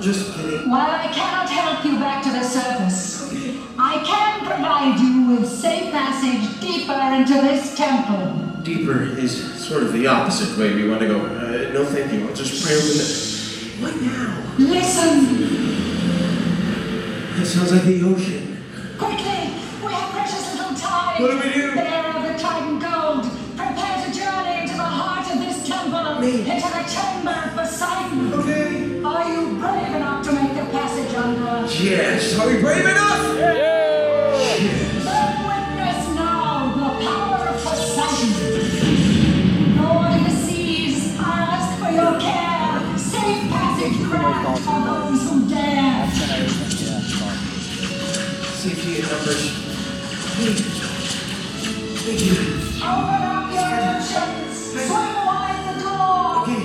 Just kidding. While I cannot help you back to the surface, I can provide you with safe passage deeper into this temple. Deeper is sort of the opposite way we want to go. Uh, no, thank you. I'll just pray open the. What now? Listen, That sounds like the ocean. quickly! We have precious little time. What do we do? Bearer of the Trident Gold, prepare to journey into the heart of this temple, Me. into the chamber of Poseidon. Okay. Are you brave enough to make the passage under? Yes. Are we brave enough? Passage grant for those who dare. Safety in numbers. Thank you. Open up your oceans. The.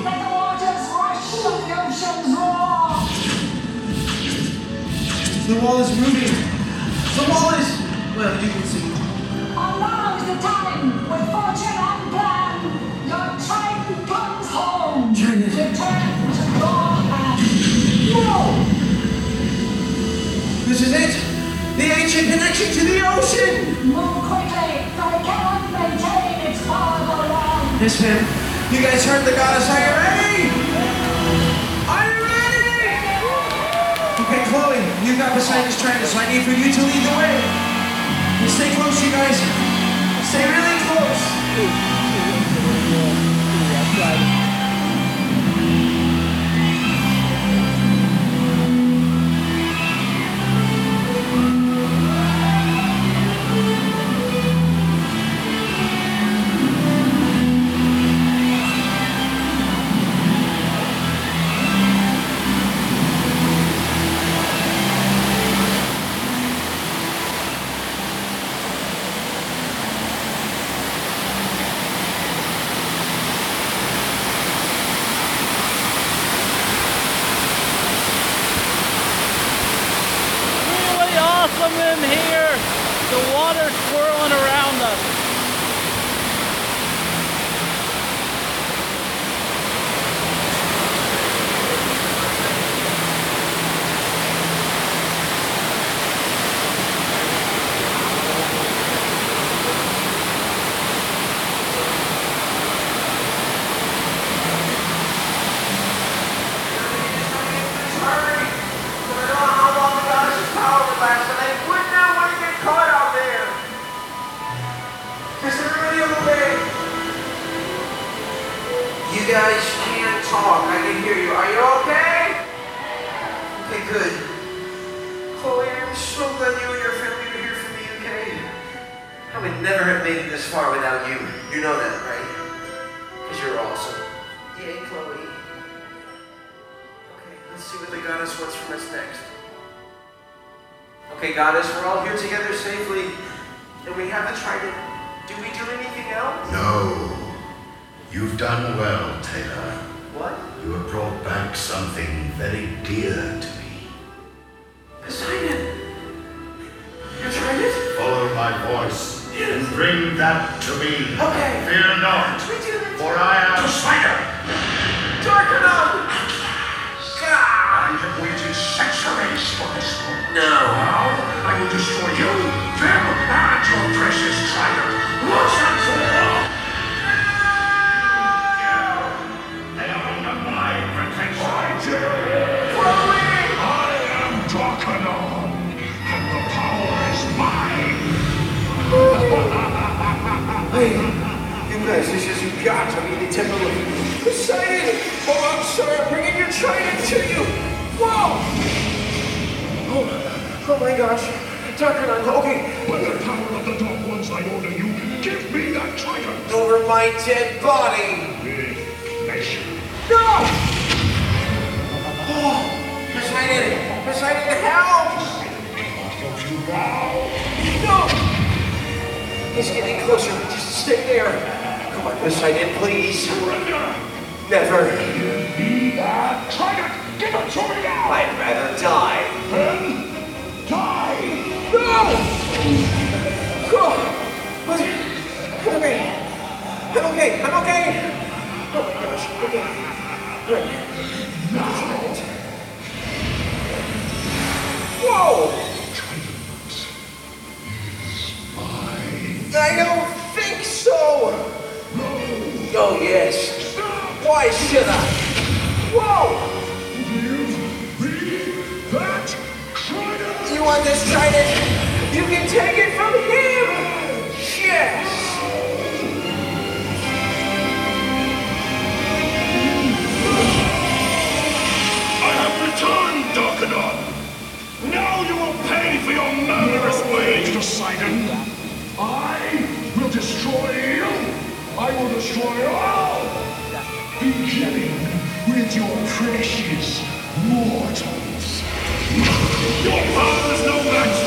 Let the waters rush the oceans. The wall is moving. The wall is. Well, you can see. Is the time, This is it. The ancient connection to the ocean. Move quickly, for it cannot maintain its powerful line. Yes, ma'am. You guys heard the goddess. Are you ready? Are you ready? Okay, Chloe, you got Poseidon's trident, so I need for you to lead the way. Stay close, you guys. Stay really close. Darkenon, okay, By the power of the Dark Ones, I order you, give me that trident. over my dead body! No! Oh, Poseidon! Poseidon, help! No! He's getting closer. Just stay there. Come on, Poseidon, please. Surrender. Never. Give me that trident. Give it to me now. I'd rather die. Okay. I'm okay. Oh my gosh. Okay. Right. Now. Whoa! I don't think so. Oh yes. Why should I? Whoa! You want this trident? You can take it from him. Yes. Now you will pay for your murderous ways, Poseidon. I will destroy you. I will destroy all. Beginning with your precious mortals. Your father's no match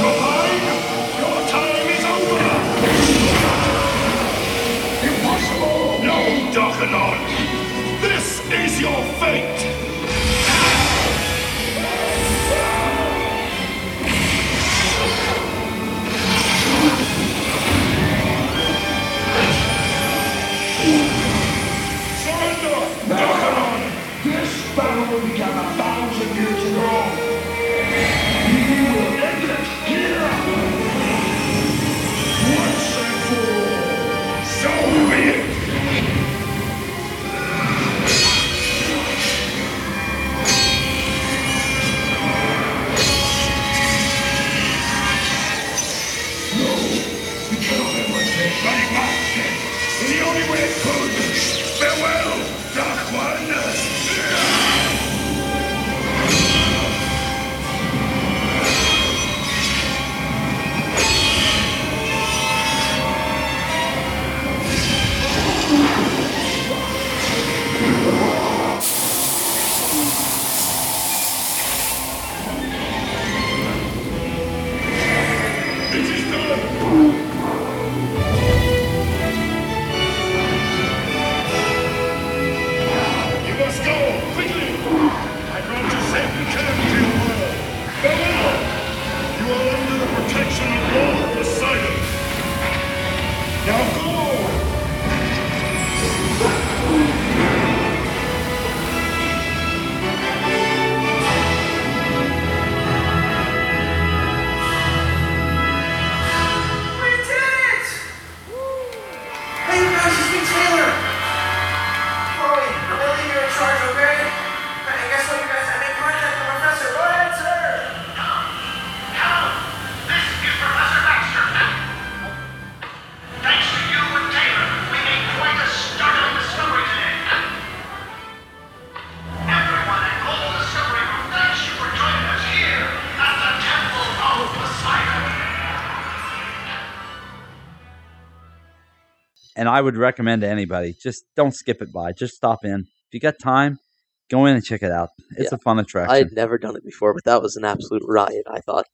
and I would recommend to anybody just don't skip it by. Just stop in. If you got time, go in and check it out. It's Yeah. a fun attraction. I had never done it before, but that was an absolute riot. I thought.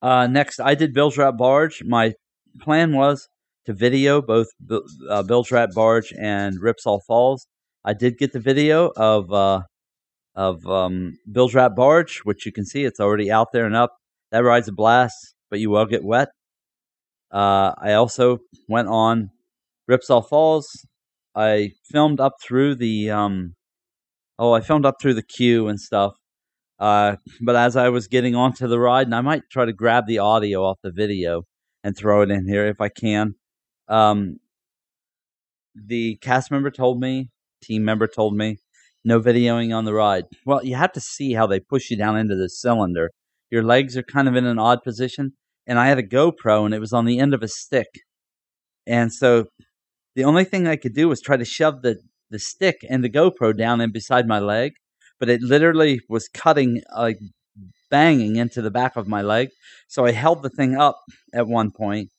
Uh, next, I did Bilge-Rat Barge. My plan was to video both uh, Bilge-Rat Barge and Ripsaw Falls. I did get the video of uh, of um, Bilge-Rat Barge, which you can see it's already out there and up. That ride's a blast, but you will get wet. Uh, I also went on Ripsaw Falls. I filmed up through the um, oh, I filmed up through the queue and stuff. Uh, but as I was getting onto the ride, and I might try to grab the audio off the video and throw it in here if I can. Um, the cast member told me, team member told me, no videoing on the ride. Well, you have to see how they push you down into the cylinder. Your legs are kind of in an odd position, and I had a GoPro and it was on the end of a stick. And so the only thing I could do was try to shove the, the stick and the GoPro down in beside my leg, but it literally was cutting, like banging into the back of my leg. So I held the thing up at one point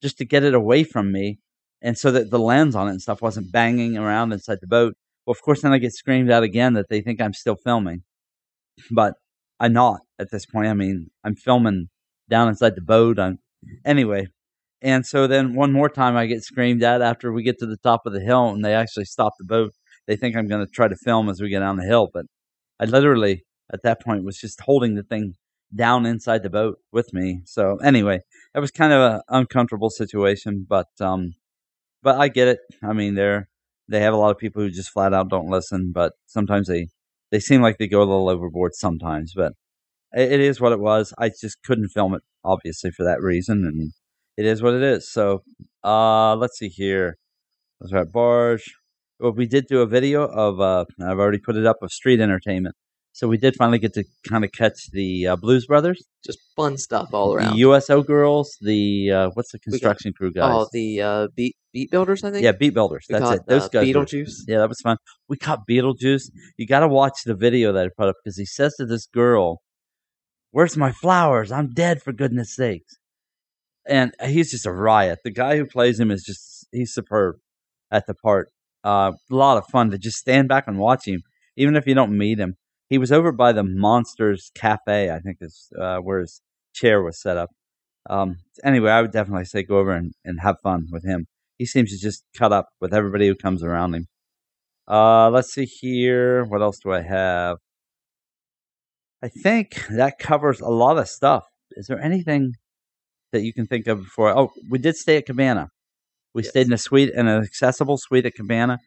just to get it away from me, and so that the lens on it and stuff wasn't banging around inside the boat. Well, of course, then I get screamed at again that they think I'm still filming, but I'm not at this point. I mean, I'm filming down inside the boat. I'm anyway, and so then one more time I get screamed at after we get to the top of the hill, and they actually stop the boat. They think I'm going to try to film as we get down the hill, but I literally at that point was just holding the thing down inside the boat with me. So anyway, it was kind of an uncomfortable situation, but um, but I get it. I mean, they're they have a lot of people who just flat out don't listen, but sometimes they they seem like they go a little overboard sometimes. But it, it is what it was. I just couldn't film it obviously for that reason, and it is what it is. So uh, let's see here. Let's right, Barge. Well, we did do a video of. Uh, I've already put it up of street entertainment. So we did finally get to kind of catch the uh, Blues Brothers, Just fun stuff all around. the USO girls, the uh, what's the We got- construction crew guys? Oh, the uh, beat beat builders, I think. Yeah, Beat Builders. We That's it. Those guys. were- Beetlejuice. yeah, that was fun. We caught Beetlejuice. You got to watch the video that I put up because he says to this girl, "Where's my flowers? I'm dead for goodness sakes." And he's just a riot. The guy who plays him is just he's superb at the part. Uh, a lot of fun to just stand back and watch him, even if you don't meet him. He was over by the Monsters Cafe, I think is uh, where his chair was set up. Um, anyway, I would definitely say go over and, and have fun with him. He seems to just cut up with everybody who comes around him. Uh, let's see here. What else do I have? I think that covers a lot of stuff. Is there anything that you can think of before? Oh, we did stay at Cabana. We stayed in a suite, in an accessible suite at Cabana.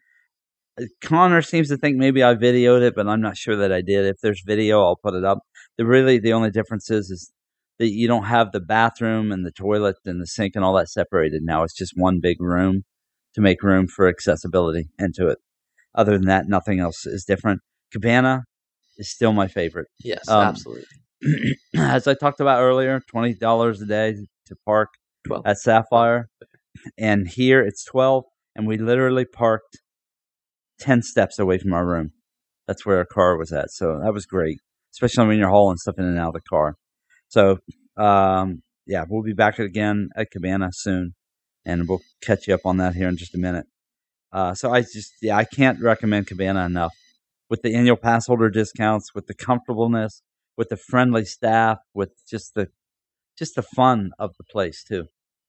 Uh, Conner seems to think maybe I videoed it, but I'm not sure that I did. If there's video, I'll put it up. The really the only difference is, is that you don't have the bathroom and the toilet and the sink and all that separated now. It's just one big room to make room for accessibility into it. Other than that, nothing else is different. Cabana is still my favorite. Yes, Um, absolutely. As I talked about earlier, twenty dollars a day to park Twelve. at Sapphire, and here it's twelve, and we literally parked ten steps away from our room. That's where our car was at, so that was great, especially when you're hauling stuff in and out of the car. So, um, yeah, we'll be back again at Cabana soon, and we'll catch you up on that here in just a minute. Uh, so I just, yeah, I can't recommend Cabana enough. With the annual pass holder discounts, with the comfortableness, with the friendly staff, with just the, just the fun of the place too.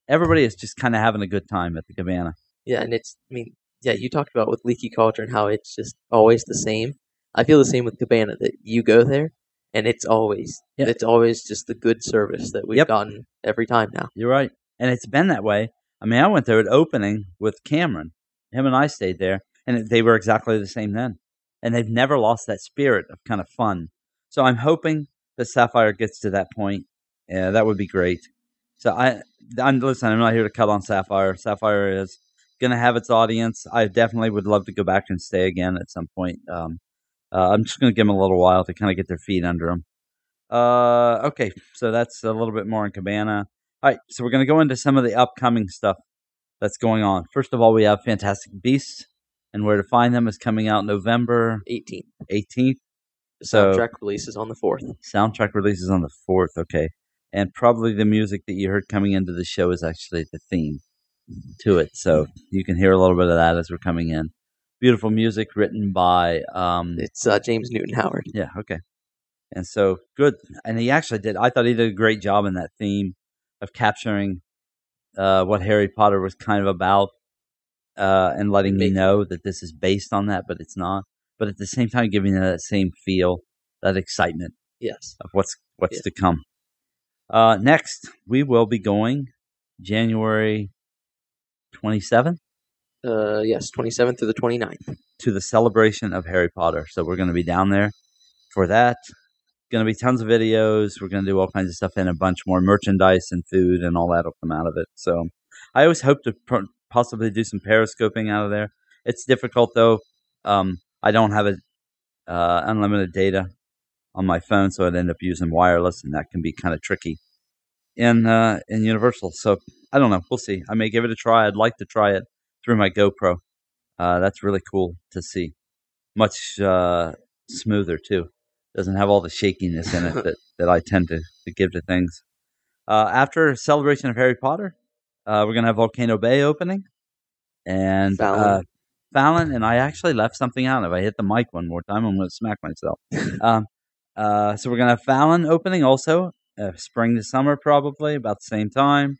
Everybody is just kind of having a good time at the Cabana. Yeah, and it's. I mean, yeah, you talked about with Leaky Cauldron and how it's just always the same. I feel the same with Cabana that you go there, and it's always Yeah. it's always just the good service that we've Yep. gotten every time now. You're right. And it's been that way. I mean, I went there at opening with Cameron. Him and I stayed there, and they were exactly the same then. And they've never lost that spirit of kind of fun. So I'm hoping that Sapphire gets to that point. Yeah, that would be great. So I, I'm listen. I'm not here to cut on Sapphire. Sapphire is going to have its audience. I definitely would love to go back and stay again at some point. Um, uh, I'm just going to give them a little while to kind of get their feet under them. Uh, okay, so that's a little bit more on Cabana. All right, so we're going to go into some of the upcoming stuff that's going on. First of all, we have Fantastic Beasts, and where to find them is coming out November 18th. 18th. The So soundtrack releases on the fourth. soundtrack releases on the 4th, okay. And probably the music that you heard coming into the show is actually the theme. to it. So you can hear a little bit of that as we're coming in. Beautiful music written by um, It's uh, James Newton Howard. yeah, okay. And so good. And he actually did. I thought he did a great job in that theme of capturing uh, what Harry Potter was kind of about uh, and letting me know that this is based on that, but it's not. But at the same time, giving that same feel, that excitement Yes. of what's what's Yeah. to come. Uh, next, we will be going January 27th Uh, yes, 27th through the 29th. to the celebration of Harry Potter. So we're going to be down there for that. Going to be tons of videos. We're going to do all kinds of stuff and a bunch more merchandise and food and all that will come out of it. So I always hope to pro- possibly do some periscoping out of there. It's difficult though. Um, I don't have a uh, unlimited data on my phone, so I'd end up using wireless, and that can be kind of tricky in uh, in Universal. So I don't know. We'll see. I may give it a try. I'd like to try it through my GoPro. Uh, that's really cool to see. Much uh, smoother too. Doesn't have all the shakiness in it that, that I tend to, to give to things. Uh, after celebration of Harry Potter, uh, we're gonna have Volcano Bay opening, and Fallon. Uh, Fallon. And I actually left something out. If I hit the mic one more time, I'm gonna smack myself. um, uh, so we're gonna have Fallon opening also, uh, spring to summer probably about the same time.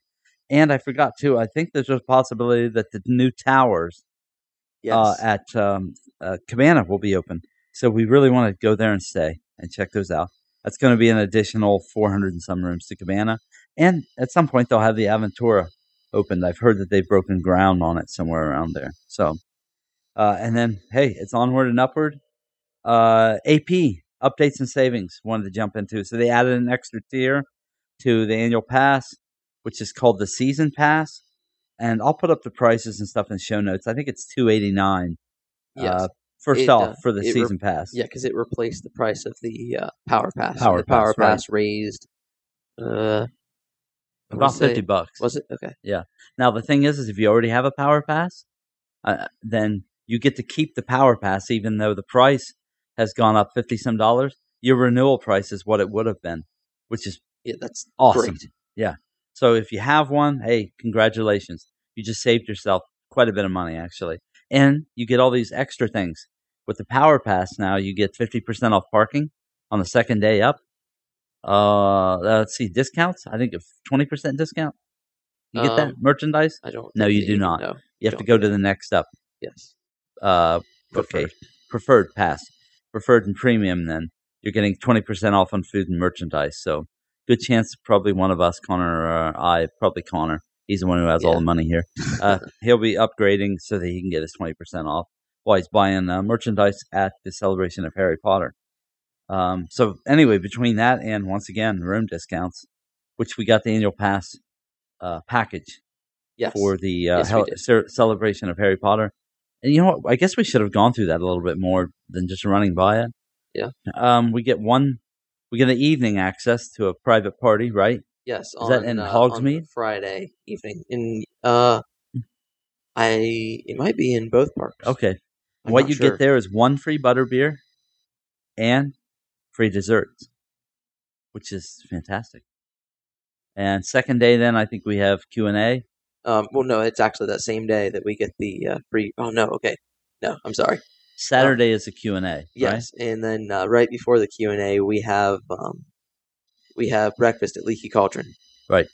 And I forgot too. I think there's a possibility that the new towers Yes. uh, at um, uh, Cabana will be open. So we really want to go there and stay and check those out. That's going to be an additional 400 and some rooms to Cabana. And at some point, they'll have the Aventura opened. I've heard that they've broken ground on it somewhere around there. So, uh, and then, hey, it's onward and upward. Uh, AP, updates and savings, wanted to jump into. So they added an extra tier to the annual pass, which is called the season pass. And I'll put up the prices and stuff in the show notes. I think it's 289 Yes. uh, first It, off uh, for the it re- season pass. Yeah, because it replaced the price of the uh, Power Pass. Power the Power Pass, right. Pass raised uh, About 50 say- bucks. Was it okay? Yeah. Now the thing is, is if you already have a power pass, uh, then you get to keep the power pass, even though the price has gone up fifty some dollars. Your renewal price is what it would have been, which is Yeah, that's awesome. great. Yeah. So if you have one, hey, congratulations! You just saved yourself quite a bit of money, actually, and you get all these extra things with the power pass. Now you get fifty percent off parking on the second day up. Uh, let's see, discounts. I think a twenty percent discount. You get that Um, merchandise? I don't. No, you do not. No, You have to go to the next up. Yes. Uh, okay, Preferred. preferred pass, preferred and premium. Then you're getting twenty percent off on food and merchandise. So good chance, probably one of us, Conner or I, probably Conner. He's the one who has all the money here. Uh, he'll be upgrading so that he can get his twenty percent off while he's buying uh, merchandise at the celebration of Harry Potter. Um, so anyway, between that and once again room discounts, which we got the annual pass uh, package Yes. for the uh, Yes, hel- ce- celebration of Harry Potter. And you know what? I guess we should have gone through that a little bit more than just running by it. Yeah. Um, we get one, we get an evening access to a private party, right? Yes. Is that on, in uh, on Hogsmeade? Friday evening. In uh, I it might be in both parks. Okay. I'm what you sure. get there is one free butter beer and free desserts, which is fantastic. And second day, then I think we have Q and A. Um. Well, no, it's actually that same day that we get the uh, free. Oh no. Okay. No, I'm sorry. Saturday is the Q and A. right? Yes, and then uh, right before the Q and A, we have um, we have breakfast at Leaky Cauldron. Right.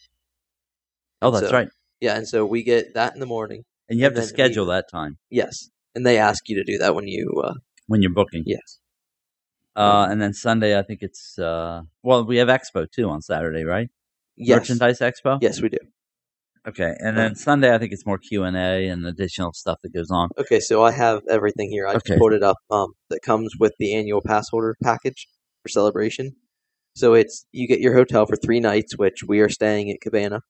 Oh, that's so- right. Yeah, and so we get that in the morning. And you have and to then we- schedule that time Yes, and they ask you to do that when you. Uh, when you're booking. yes. Uh, and then Sunday, I think it's uh, well, we have Expo too on Saturday, right? Yes. Merchandise Expo. Yes, we do. Okay, and then Sunday, I think it's more Q and A and additional stuff that goes on. Okay, so I have everything here. I Okay. just pulled it up. Um, that comes with the annual pass holder package for celebration. So it's you get your hotel for three nights, which we are staying at Cabana.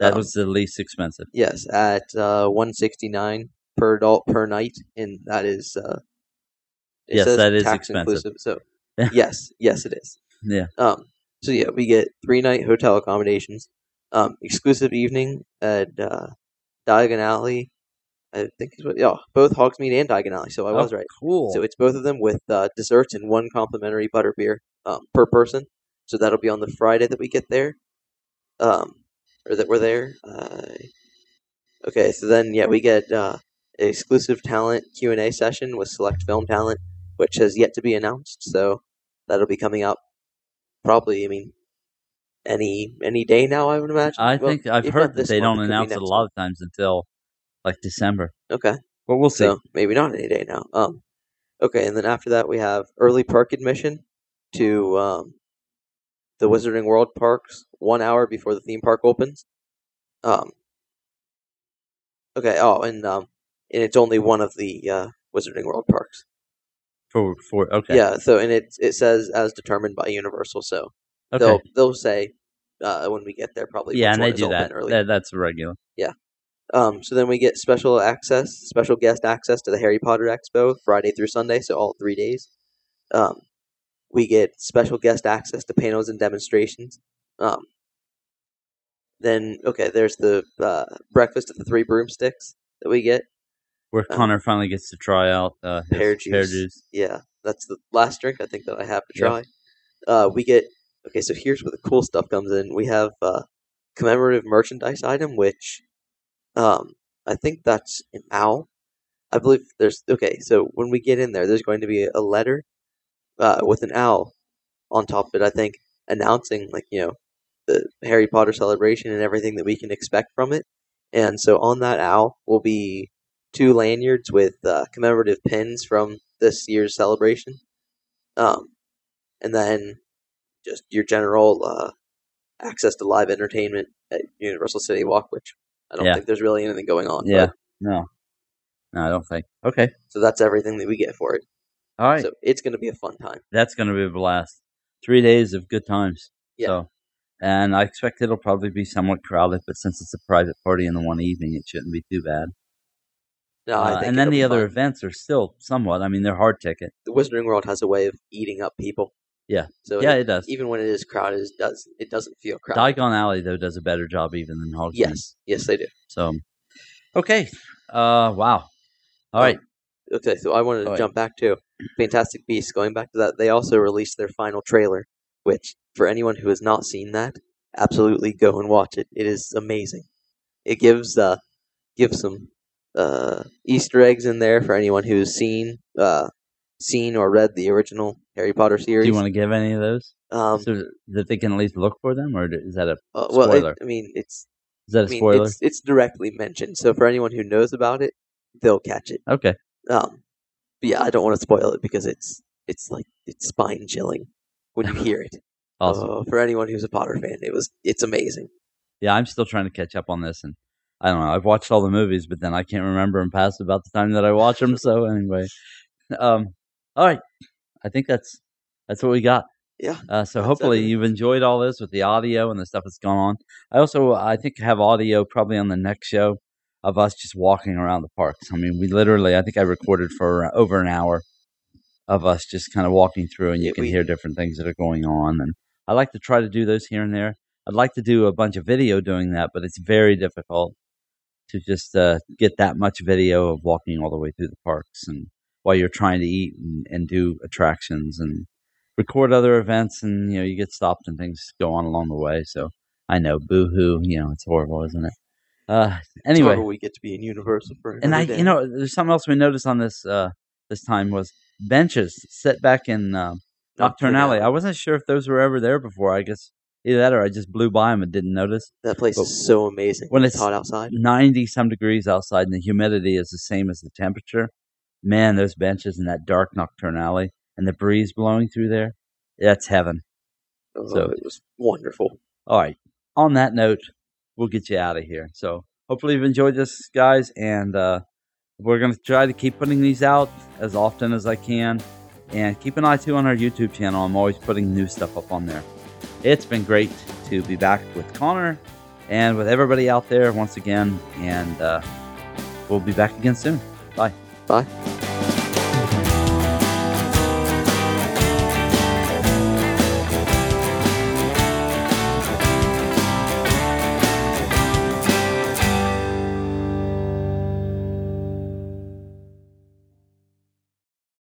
That Um, was the least expensive. Yes, at uh, one sixty nine per adult per night, and that is uh, it Yes, says that is tax expensive. inclusive. So yes, yes, it is. Yeah. Um. So yeah, we get three night hotel accommodations, um, exclusive evening at uh, Diagon Alley. I think is what yeah, both Hogsmeade and Diagon Alley. So I Oh, was right. Cool. So it's both of them with uh, desserts and one complimentary butterbeer um, per person. So that'll be on the Friday that we get there, um, or that we're there. Uh, Okay, so then yeah, we get uh, an exclusive talent Q and A session with select film talent, which has yet to be announced. So that'll be coming up probably. I mean, any any day now. I would imagine. I Well, think I've heard that they don't announce it a lot of times until like December. Okay. But we'll see. So maybe not any day now. Um, okay, and then after that we have early park admission to um, the Wizarding World parks one hour before the theme park opens. Um, okay. Oh, and um, and it's only one of the uh, Wizarding World parks. For for okay. Yeah. So and it it says as determined by Universal. So Okay. they'll they'll say uh, when we get there probably. yeah, and they do that. That- That's regular. Yeah. Um, so then we get special access, special guest access to the Harry Potter Expo Friday through Sunday, so all three days. Um, we get special guest access to panels and demonstrations. Um, then okay, there's the uh, breakfast at the Three Broomsticks that we get. Where Um, Conner finally gets to try out uh, his pear juice. pear juice. Yeah, that's the last drink I think that I have to Yeah. try. Uh, we get okay. So here's where the cool stuff comes in. We have uh, commemorative merchandise item, which um, I think that's an owl. I believe there's okay. So when we get in there, there's going to be a letter uh, with an owl on top of it. I think announcing like you know the Harry Potter celebration and everything that we can expect from it. And so on that owl will be two lanyards with uh, commemorative pins from this year's celebration. Um, and then just your general uh, access to live entertainment at Universal City Walk, which I don't Yeah. think there's really anything going on. Yeah. but- No. No, I don't think. Okay. so that's everything that we get for it. All right. So it's going to be a fun time. That's going to be a blast. Three days of good times. Yeah. So, and I expect it'll probably be somewhat crowded, but since it's a private party in the one evening, it shouldn't be too bad. No, I Uh, and then the other fun. events are still somewhat. I mean, they're hard ticket. the Wizarding World has a way of eating up people. Yeah. So Yeah, it does. Even when it is crowded, it does it doesn't feel crowded. Diagon Alley though does a better job even than Hogsmeade. Yes, yes, they do. So, okay. Uh, wow. All right. Okay, so I wanted to ahead. jump back to Fantastic Beasts. Going back to that, they also released their final trailer, which for anyone who has not seen that, absolutely go and watch it. It is amazing. It gives uh gives some uh Easter eggs in there for anyone who's seen uh seen or read the original Harry Potter series. Do you want to give any of those Um, so that they can at least look for them, or is that a uh, well, spoiler? it, I mean, it's is that a I mean, spoiler? It's, it's directly mentioned, so for anyone who knows about it, they'll catch it. Okay. Um, yeah, I don't want to spoil it because it's it's like it's spine chilling when you hear it. Awesome. Uh, for anyone who's a Potter fan, it was it's amazing. Yeah, I'm still trying to catch up on this, and I don't know. I've watched all the movies, but then I can't remember them past about the time that I watch them. So anyway, um, all right. I think that's that's what we got. Yeah. Uh, so hopefully everything. you've enjoyed all this with the audio and the stuff that's gone on. I also I think have audio probably on the next show of us just walking around the parks. I mean, we literally I think I recorded for over an hour of us just kind of walking through, and you Yeah, can we- hear different things that are going on. And I like to try to do those here and there. I'd like to do a bunch of video doing that, but it's very difficult to just uh, get that much video of walking all the way through the parks and while you're trying to eat and, and do attractions and record other events and you know you get stopped and things go on along the way. So I know, boo hoo, you know it's horrible, isn't it? Uh, anyway, we get to be in Universal for and I, day. you know, there's something else we noticed on this uh, this time was benches set back in um, Knockturn Knockturn Alley. I wasn't sure if those were ever there before. I guess either that or I just blew by them and didn't notice. that place but is so amazing when it's hot outside. 90 some degrees outside and the humidity is the same as the temperature, man, those benches in that dark Knockturn Alley and the breeze blowing through there, that's heaven. Oh, So- it was wonderful. All right. On that note, we'll get you out of here. So hopefully you've enjoyed this, guys, and uh, we're going to try to keep putting these out as often as I can. And keep an eye too on our YouTube channel. I'm always putting new stuff up on there. It's been great to be back with Conner and with everybody out there once again. And uh, we'll be back again soon. Bye. Bye.